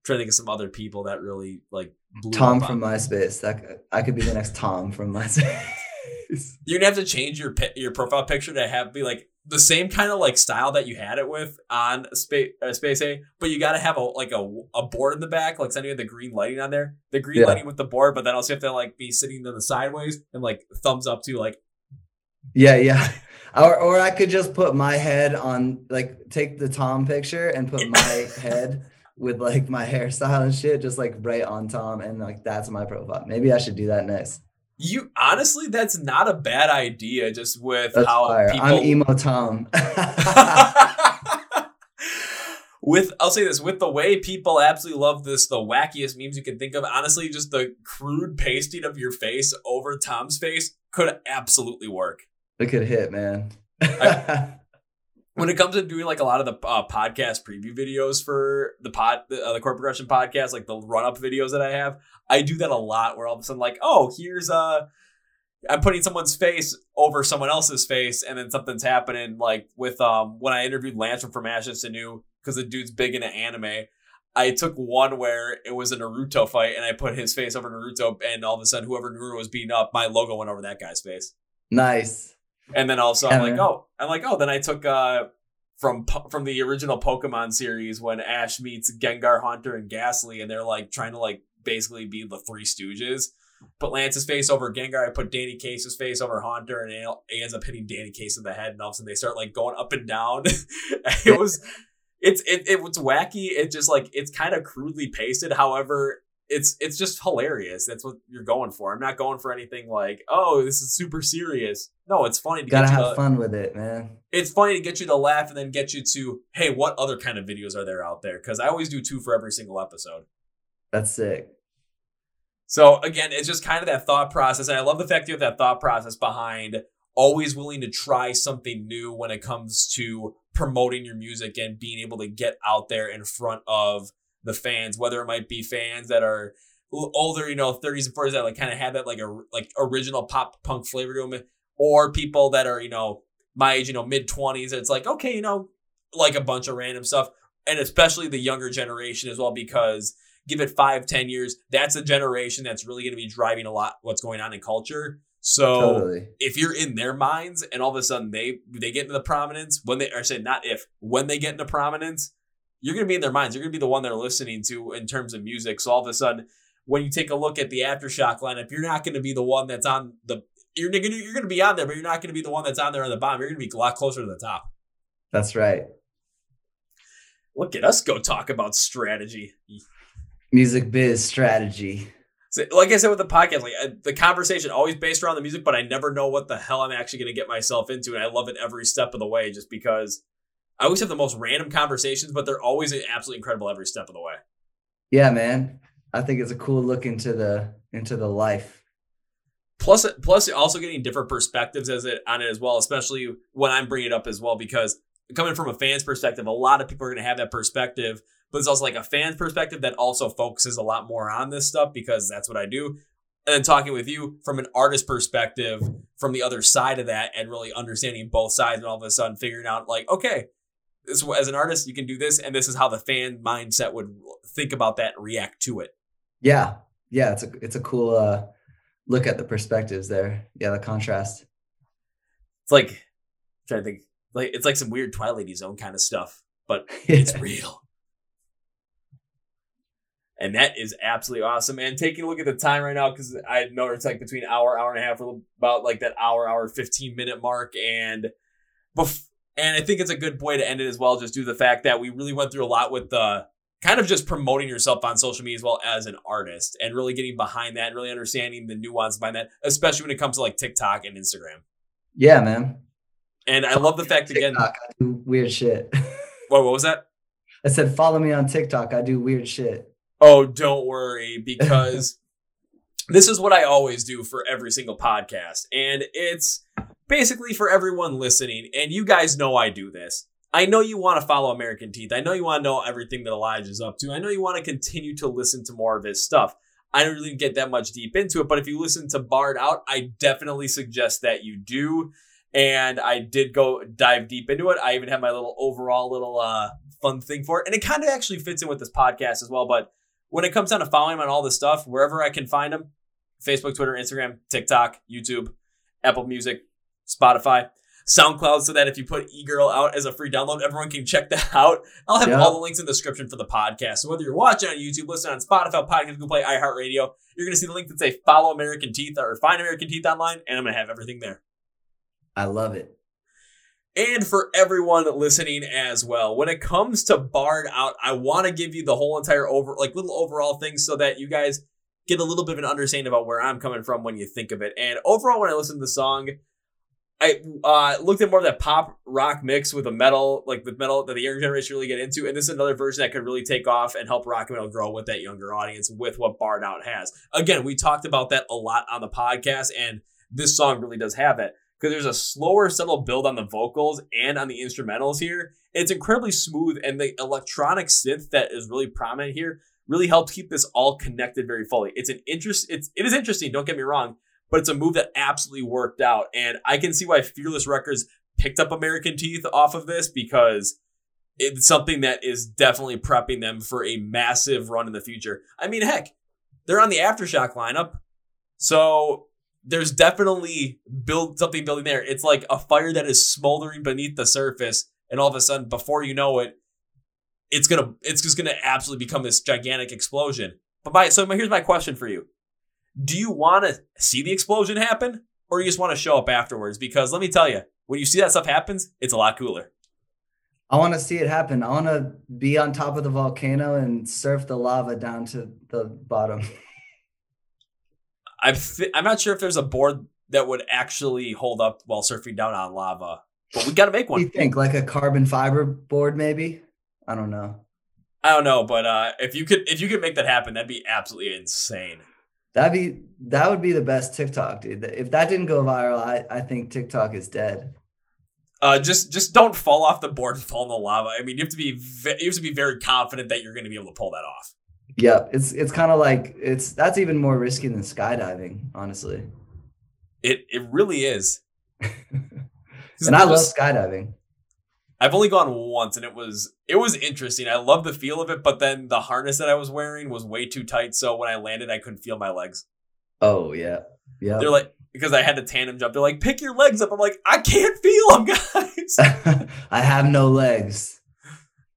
trying to think of some other people that really like blew Tom from MySpace. That I could be the next Tom from MySpace. You're gonna have to change your your profile picture to have be like the same kind of like style that you had it with on space uh, space a but you got to have a like a, a board in the back like sending the green lighting on there the green Yeah. lighting with the board but then also you have to like be sitting to the sideways and like thumbs up to like Yeah, yeah. Or or I could just put my head on like take the Tom picture and put my head with like my hairstyle and shit just like right on Tom and like that's my profile. Maybe I should do that next. You honestly that's not a bad idea just with That's how fire. people I'm emo Tom. with I'll say this with the way people absolutely love this the wackiest memes you can think of honestly just the crude pasting of your face over Tom's face could absolutely work it could hit, man. when it comes to doing like a lot of the uh, podcast preview videos for the pod the, uh, the Chord Progression podcast like the run up videos that I have I do that a lot where all of a sudden like oh here's uh I'm putting someone's face over someone else's face, and then something's happening. Like with um when I interviewed Lance from From Ashes to New, because the dude's big into anime. I took one where it was a Naruto fight, and I put his face over Naruto, and all of a sudden, whoever Naruto was beating up, my logo went over that guy's face. nice. And then also, I'm like, oh, I'm like, oh. Then I took uh from from the original Pokemon series when Ash meets Gengar, Haunter, and Gastly, and they're like trying to like basically be the Three Stooges. Put Lance's face over Gengar. I put Danny Case's face over Haunter, and it ends up hitting Danny Case in the head, and all of a sudden they start like going up and down. it was, it's it it was wacky. It just like it's kind of crudely pasted. However, it's it's just hilarious. That's what you're going for. I'm not going for anything like, oh, this is super serious. No, it's funny to Gotta get you have to, fun with it, man. it's funny to get you to laugh and then get you to, hey, what other kind of videos are there out there? Because I always do two for every single episode. That's sick. So again, it's just kind of that thought process. And I love the fact you have that thought process behind always willing to try something new when it comes to promoting your music and being able to get out there in front of the fans, whether it might be fans that are older, you know, 30s and 40s that like kind of have that like a like original pop punk flavor to them, or people that are, you know, my age, you know, mid 20s. It's like, okay, you know, like a bunch of random stuff. And especially the younger generation as well, because give it five, ten years, that's a generation that's really going to be driving a lot what's going on in culture. So totally. if you're in their minds and all of a sudden they they get into the prominence when they are saying not if when they get into prominence, you're gonna be in their minds. You're gonna be the one they're listening to in terms of music. So all of a sudden, when you take a look at the aftershock lineup, you're not gonna be the one that's on the you're gonna you're gonna be on there, but you're not gonna be the one that's on there on the bottom. You're gonna be a lot closer to the top. That's right. Look at us go talk about strategy. Music biz strategy. So, like I said with the podcast, like uh, the conversation always based around the music, but I never know what the hell I'm actually going to get myself into, and I love it every step of the way, just because I always have the most random conversations, but they're always absolutely incredible every step of the way. Yeah, man. I think it's a cool look into the into the life. Plus, plus also getting different perspectives as it on it as well, especially when I'm bringing it up as well, because coming from a fan's perspective, a lot of people are going to have that perspective, but it's also like a fan's perspective that also focuses a lot more on this stuff because that's what I do. And then talking with you from an artist perspective, from the other side of that, and really understanding both sides, and all of a sudden figuring out like, okay, this as an artist you can do this, and this is how the fan mindset would think about that and react to it. Yeah. Yeah, it's a it's a cool uh look at the perspectives there. Yeah, the contrast. It's like I'm trying to think, like it's like some weird Twilight Zone kind of stuff, but it's real. And that is absolutely awesome. And taking a look at the time right now, because I know it's like between hour, hour and a half, or about like that hour, hour, 15 minute mark. And bef- and I think it's a good way to end it as well, just due to the fact that we really went through a lot with the kind of just promoting yourself on social media as well as an artist and really getting behind that and really understanding the nuance behind that, especially when it comes to like TikTok and Instagram. yeah, man. And I love the fact again, TikTok, I do weird shit. what, what was that? I said follow me on TikTok. I do weird shit. Oh, don't worry, because this is what I always do for every single podcast. And it's basically for everyone listening. And you guys know I do this. I know you want to follow American Teeth. I know you want to know everything that Elijah's up to. I know you want to continue to listen to more of his stuff. I don't really get that much deep into it, but if you listen to Barred Out, I definitely suggest that you do. And I did go dive deep into it. I even have my little overall little uh, fun thing for it. And it kind of actually fits in with this podcast as well. But when it comes down to following him on all this stuff, wherever I can find him Facebook, Twitter, Instagram, TikTok, YouTube, Apple Music, Spotify. SoundCloud so that if you put e-girl out as a free download, everyone can check that out. I'll have Yeah. all the links in the description for the podcast. So whether you're watching on YouTube, listening on Spotify, Podcast, Google Play, iHeartRadio, you're gonna see the link that say follow American Teeth or find American Teeth online, and I'm gonna have everything there. I love it. and for everyone listening as well. When it comes to Barred Out, I want to give you the whole entire over, like little overall thing so that you guys get a little bit of an understanding about where I'm coming from when you think of it. And overall, when I listen to the song, I uh, looked at more of that pop rock mix with a metal, like with metal that the younger generation really get into. And this is another version that could really take off and help rock and metal grow with that younger audience with what Barred Out has. Again, we talked about that a lot on the podcast, and this song really does have it because there's a slower, subtle build on the vocals and on the instrumentals here. It's incredibly smooth, and the electronic synth that is really prominent here really helps keep this all connected very fully. It's an interest. It's it is interesting. Don't get me wrong, but it's a move that absolutely worked out, and I can see why Fearless Records picked up American Teeth off of this because it's something that is definitely prepping them for a massive run in the future. I mean, heck, they're on the Aftershock lineup, so there's definitely build something building there. It's like a fire that is smoldering beneath the surface, and all of a sudden, before you know it, it's gonna it's just gonna absolutely become this gigantic explosion. But my so my, here's my question for you: Do you want to see the explosion happen, or you just want to show up afterwards? Because let me tell you, when you see that stuff happens, it's a lot cooler. I want to see it happen. I want to be on top of the volcano and surf the lava down to the bottom. I'm th- I'm not sure if there's a board that would actually hold up while surfing down on lava, but we got to make What do one. you think? Like a carbon fiber board, maybe? I don't know. I don't know, but uh, if you could if you could make that happen, that'd be absolutely insane. That'd be that would be the best TikTok, dude. If that didn't go viral, I, I think TikTok is dead. Uh, just just don't fall off the board and fall in the lava. I mean, you have to be ve- you have to be very confident that you're going to be able to pull that off. Yep. It's it's kind of like it's that's even more risky than skydiving, honestly. It it really is. And I love skydiving. I've only gone once, and it was it was interesting. I love the feel of it, but then the harness that I was wearing was way too tight, so when I landed, I couldn't feel my legs. Oh yeah. Yeah. They're like because I had to tandem jump. They're like, pick your legs up. I'm like, I can't feel them, guys. I have no legs.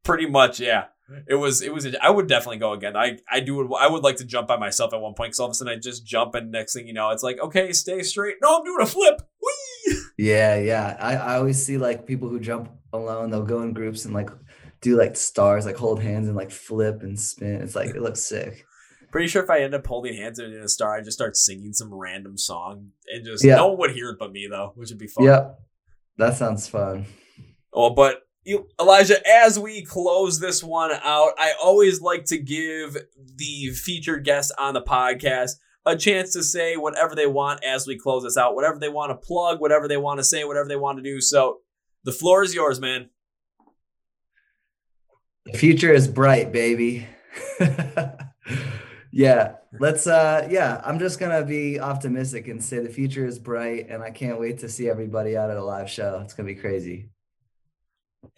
Pretty much, yeah. It was it was. I would definitely go again. I I do. I would like to jump by myself at one point because all of a sudden I just jump, and next thing you know, it's like, okay, stay straight. No, I'm doing a flip. Whee! Yeah, yeah. I, I always see like people who jump alone, they'll go in groups and like do like stars, like hold hands and like flip and spin. It's like it looks sick. Pretty sure if I end up holding hands in a star, I just start singing some random song and just Yeah. no one would hear it but me though, which would be fun. Yep. That sounds fun. Oh, but you, Elijah, as we close this one out, I always like to give the featured guest on the podcast a chance to say whatever they want as we close this out, whatever they want to plug, whatever they want to say, whatever they want to do. So the floor is yours, man. The future is bright, baby. yeah. Let's uh yeah, I'm just gonna be optimistic and say the future is bright and I can't wait to see everybody out at a live show. It's gonna be crazy.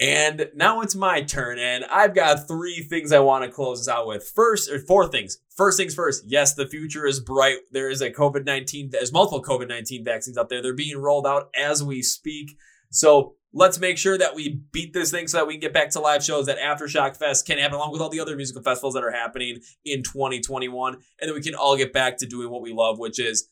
And now it's my turn, and I've got three things I want to close out with. First, or four things. First things first. Yes, the future is bright. There is a COVID nineteen. There's multiple COVID nineteen vaccines out there. They're being rolled out as we speak. So let's make sure that we beat this thing so that we can get back to live shows. That Aftershock Fest can happen along with all the other musical festivals that are happening in 2021, and then we can all get back to doing what we love, which is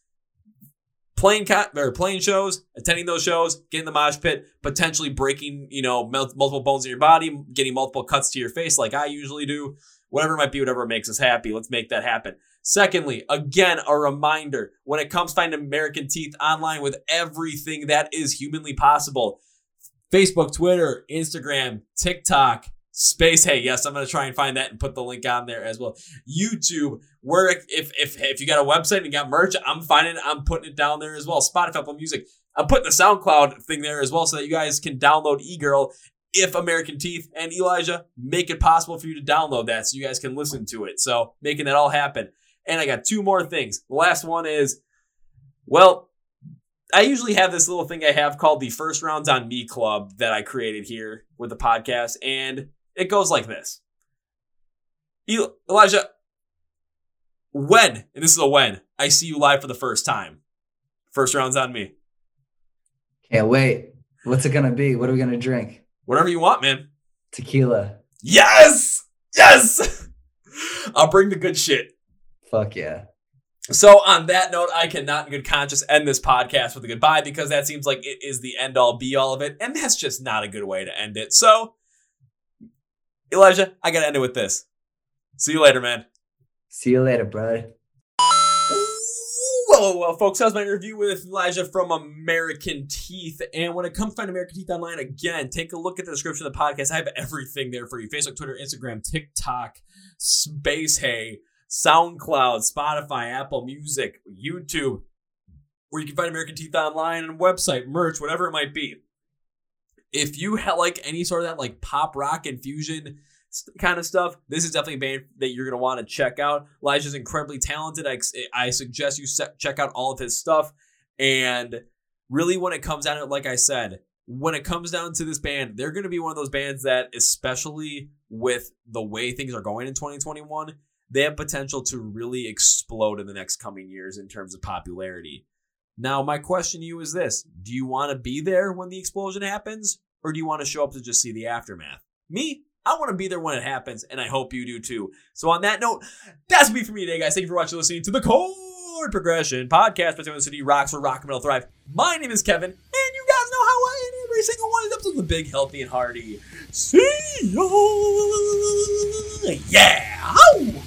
playing cat or playing shows, attending those shows, getting the mosh pit, potentially breaking, you know, multiple bones in your body, getting multiple cuts to your face like I usually do. Whatever it might be, whatever makes us happy. Let's make that happen. Secondly, again, a reminder when it comes to finding American Teeth online with everything that is humanly possible Facebook, Twitter, Instagram, TikTok, Space. Hey, yes, I'm going to try and find that and put the link on there as well. YouTube, where if if if you got a website and you got merch, I'm finding I'm putting it down there as well. Spotify, Apple Music. I'm putting the SoundCloud thing there as well so that you guys can download eGirl if American Teeth and Elijah make it possible for you to download that so you guys can listen to it. So making that all happen. And I got two more things. The last one is, well, I usually have this little thing I have called the First Rounds on Me Club that I created here with the podcast. And it goes like this. Elijah, when, and this is a when, I see you live for the first time. First round's on me. Can't wait. What's it gonna be? What are we gonna drink? Whatever you want, man. Tequila. Yes! Yes! I'll bring the good shit. Fuck yeah. So, on that note, I cannot in good conscience end this podcast with a goodbye because that seems like it is the end all be all of it. And that's just not a good way to end it. So, Elijah, I got to end it with this. See you later, man. See you later, brother. Well, well, folks, that was my interview with Elijah from American Teeth. And when it comes to find American Teeth online, again, take a look at the description of the podcast. I have everything there for you Facebook, Twitter, Instagram, TikTok, SpaceHey, SoundCloud, Spotify, Apple Music, YouTube, where you can find American Teeth online and website, merch, whatever it might be. If you like any sort of that like pop rock infusion kind of stuff, this is definitely a band that you're going to want to check out. Elijah's incredibly talented. I, I suggest you check out all of his stuff. And really, when it comes down to it, like I said, when it comes down to this band, they're going to be one of those bands that, especially with the way things are going in 2021, they have potential to really explode in the next coming years in terms of popularity. Now, my question to you is this Do you want to be there when the explosion happens, or do you want to show up to just see the aftermath? Me, I want to be there when it happens, and I hope you do too. So, on that note, that's me for me today, guys. Thank you for watching and listening to the Chord Progression podcast by the City Rocks for Rock and Metal Thrive. My name is Kevin, and you guys know how I end every single one of these episodes with big, healthy, and hearty. See ya! Yeah!